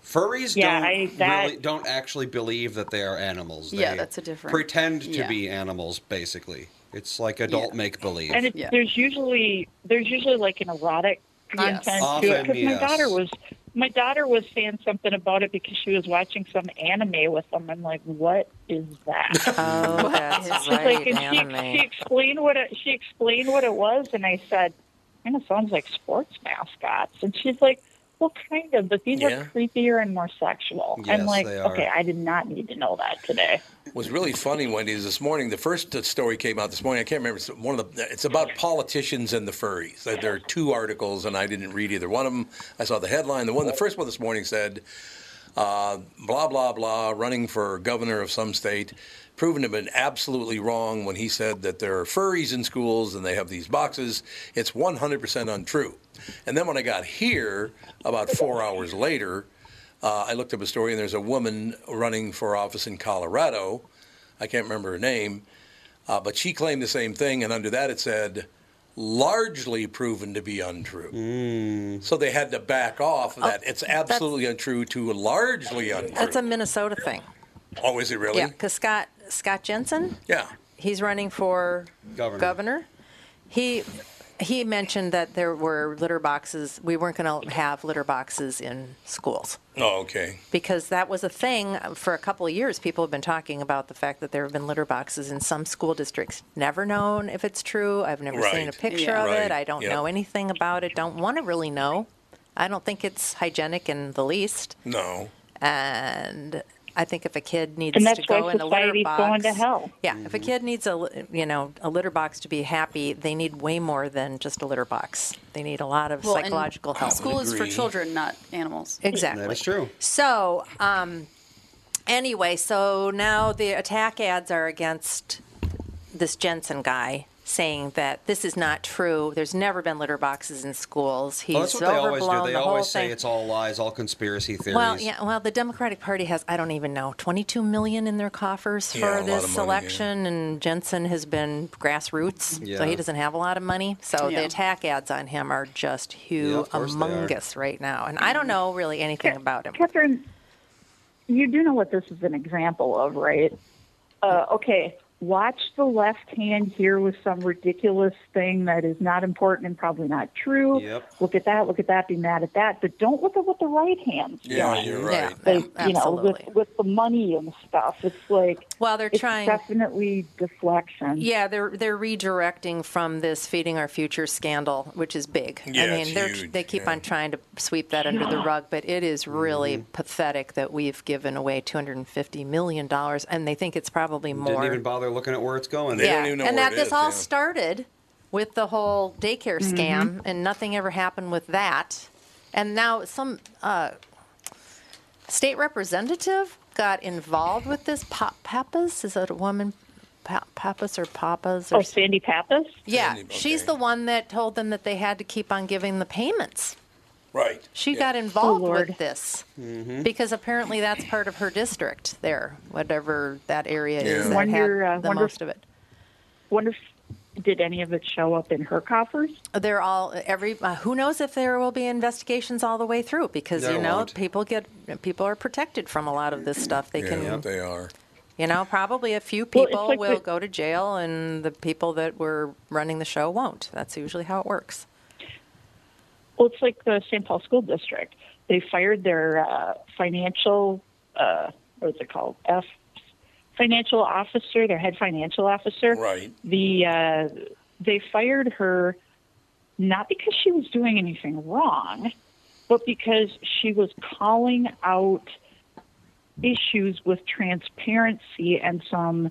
Furries Yeah, don't I- that- really don't actually believe that they are animals. Yeah, They that's a different- Pretend to yeah. be animals, basically. It's like adult Yeah. make believe. and it, Yeah. there's usually there's usually like an erotic Yes. content to Often, it because my yes. daughter was my daughter was saying something about it because she was watching some anime with them. I'm like, what is that? Oh, that's She's right, like, and she, she explained what it, she explained what it was, and I said, kind of sounds like sports mascots. And she's like, well, kind of, but these Yeah. are creepier and more sexual. Yes, I'm like, okay, I did not need to know that today. was really funny, Wendy, is this morning. The first story came out this morning. I can't remember. It's one of the. It's about politicians and the furries. There there are two articles, and I didn't read either one of them. I saw the headline. The one, the first one this morning said, uh, "Blah blah blah, running for governor of some state." Proven to have been absolutely wrong when he said that there are furries in schools and they have these boxes. It's 100% untrue. And then when I got here, about four hours later, uh, I looked up a story, and there's a woman running for office in Colorado. I can't remember her name, uh, but she claimed the same thing, and under that it said, largely proven to be untrue. So they had to back off of that. it's absolutely untrue to largely untrue. That's a Minnesota thing. oh, is it really? Yeah, because Scott Scott Jensen, Yeah. he's running for Governor. He he mentioned that there were litter boxes. We weren't going to have litter boxes in schools Oh, okay. because that was a thing uh, for a couple of years. People have been talking about the fact that there have been litter boxes in some school districts. Never known if it's true. I've never seen a picture Yeah. of Right. it. I don't Yep. know anything about it. Don't want to really know. I don't think it's hygienic in the least. No. And I think if a kid needs And that's to go why in a litter box, going to hell. yeah, if a kid needs a you know a litter box to be happy, they need way more than just a litter box. They need a lot of Well, psychological help. School is for children, not animals. Exactly. That is true. So, um, anyway, so now the attack ads are against this Jensen guy, saying that this is not true. There's never been litter boxes in schools. He's Well, that's what they always do. They the always say it's all lies, all conspiracy theories. Well, yeah. Well, the Democratic Party has I don't even know 22 million in their coffers Yeah, for lot this of money, election, and Jensen has been grassroots, so he doesn't have a lot of money. So Yeah. the attack ads on him are just Yeah, of course they are. humongous right now, and I don't know really anything about him. Catherine, you do know what this is an example of, right? Uh, okay, watch the left hand here with some ridiculous thing that is not important and probably not true. Yep. Look at that, look at that, be mad at that, but don't look at what the right hand's Yeah, doing. you're Yeah. right. Like, you know, with, with the money and stuff. It's like, Well, they're it's trying. definitely deflection. Yeah, they're they're redirecting from this feeding our future scandal, which is big. Yeah, I mean, it's they're huge, they keep yeah. on trying to sweep that under the rug, but it is really Mm-hmm. pathetic that we've given away 250 million dollars, and they think it's probably more. Didn't even bother looking at where it's going. They yeah, don't even know and where that it this is, all yeah. started with the whole daycare scam, and nothing ever happened with that. And now some uh, state representative got involved with this. Pa- Pappas is that a woman? Pa- Pappas or Papas? Or Oh, Sandy Pappas? yeah, Sandy, she's the one that told them that they had to keep on giving the payments. Right. She got involved Oh, with this Mm-hmm. because apparently that's part of her district there, whatever that area is Yeah. that Wonder, had uh, the wonder most of it. Wonder if did any of it show up in her coffers? They're all every. Uh, who knows if there will be investigations all the way through? Because There you know won't. people get people are protected from a lot of this stuff. They yeah, can, they are. you know, probably a few Well, people like will the- go to jail, and the people that were running the show won't. That's usually how it works. Well, it's like the St. Paul School District. They fired their uh, financial, uh, what's it called? F financial officer, their head financial officer. Right. The uh, they fired her not because she was doing anything wrong, but because she was calling out issues with transparency and some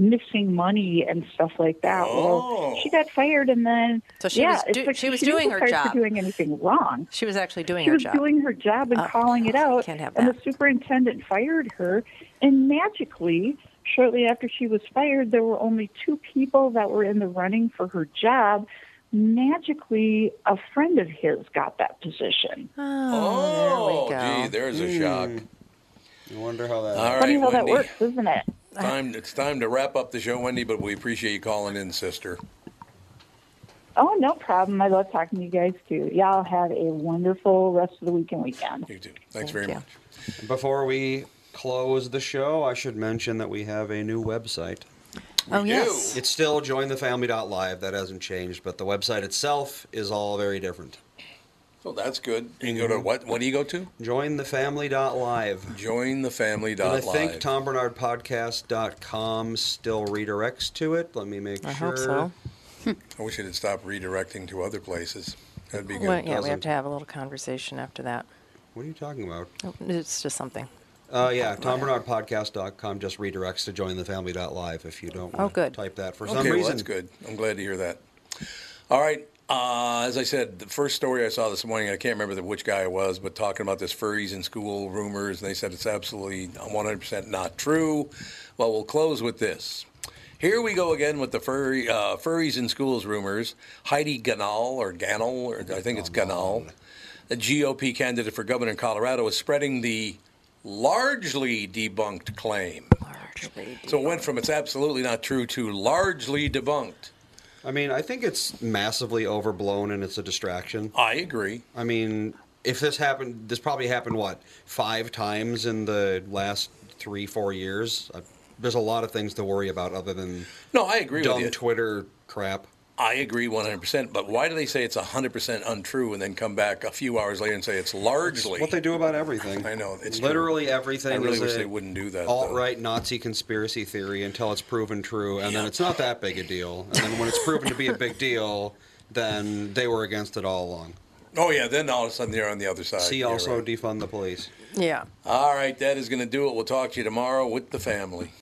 missing money and stuff like that. Oh. Well, she got fired, and then So she yeah, was it's do- like she was didn't doing her job. for doing anything wrong. She was actually doing She her was job. doing her job and Oh, calling it out, can't have that. and the superintendent fired her. And magically, shortly after she was fired, there were only two people that were in the running for her job. Magically, a friend of his got that position. oh, Oh, there we go. gee, there's a shock. Hmm. I wonder how that. All right, Funny how that works, isn't it? Time, it's time to wrap up the show, Wendy, but we appreciate you calling in, sister. Oh, no problem. I love talking to you guys too. Y'all have a wonderful rest of the week and weekend. You too. Thanks Thank very you. much. Before we close the show, I should mention that we have a new website. oh do. yes. It's still jointhefamily.live. That hasn't changed, but the website itself is all very different. So that's good. You can go to what? What do you go to? Jointhefamily.live. Jointhefamily.live. And I think TomBarnardPodcast.com still redirects to it. Let me make I sure. I hope so. I wish it had stopped redirecting to other places. That'd be good. Well, yeah, we have to have a little conversation after that. What are you talking about? Oh, It's just something. Uh, yeah, TomBarnardPodcast.com just redirects to jointhefamily.live if you don't want Oh, good. to type that for okay, some well, reason. that's good. I'm glad to hear that. All right. Uh, as I said, the first story I saw this morning, I can't remember the, which guy it was, but talking about this furries in school rumors, and they said it's absolutely 100% not true. Well, we'll close with this. Here we go again with the furry uh, furries in schools rumors. Heidi Ganahl or Ganal, or I think it's Ganal, the GOP candidate for governor in Colorado, is spreading the largely debunked claim. Largely. So it went from it's absolutely not true to largely debunked. I mean, I think it's massively overblown and it's a distraction. I agree. I mean, if this happened, this probably happened, what, five times in the last three, four years? Uh, there's a lot of things to worry about other than No, I agree dumb with you. Twitter crap. I agree 100%. But why do they say it's 100% untrue and then come back a few hours later and say it's largely? What they do about everything. I know. It's true. Literally everything I really is wish a they wouldn't do that. though. alt-right Nazi conspiracy theory until it's proven true, and then it's not that big a deal. And then when it's proven to be a big deal, then they were against it all along. Oh, yeah. Then all of a sudden they're on the other side. See also right. defund the police. Yeah. All right. That is going to do it. We'll talk to you tomorrow with the family.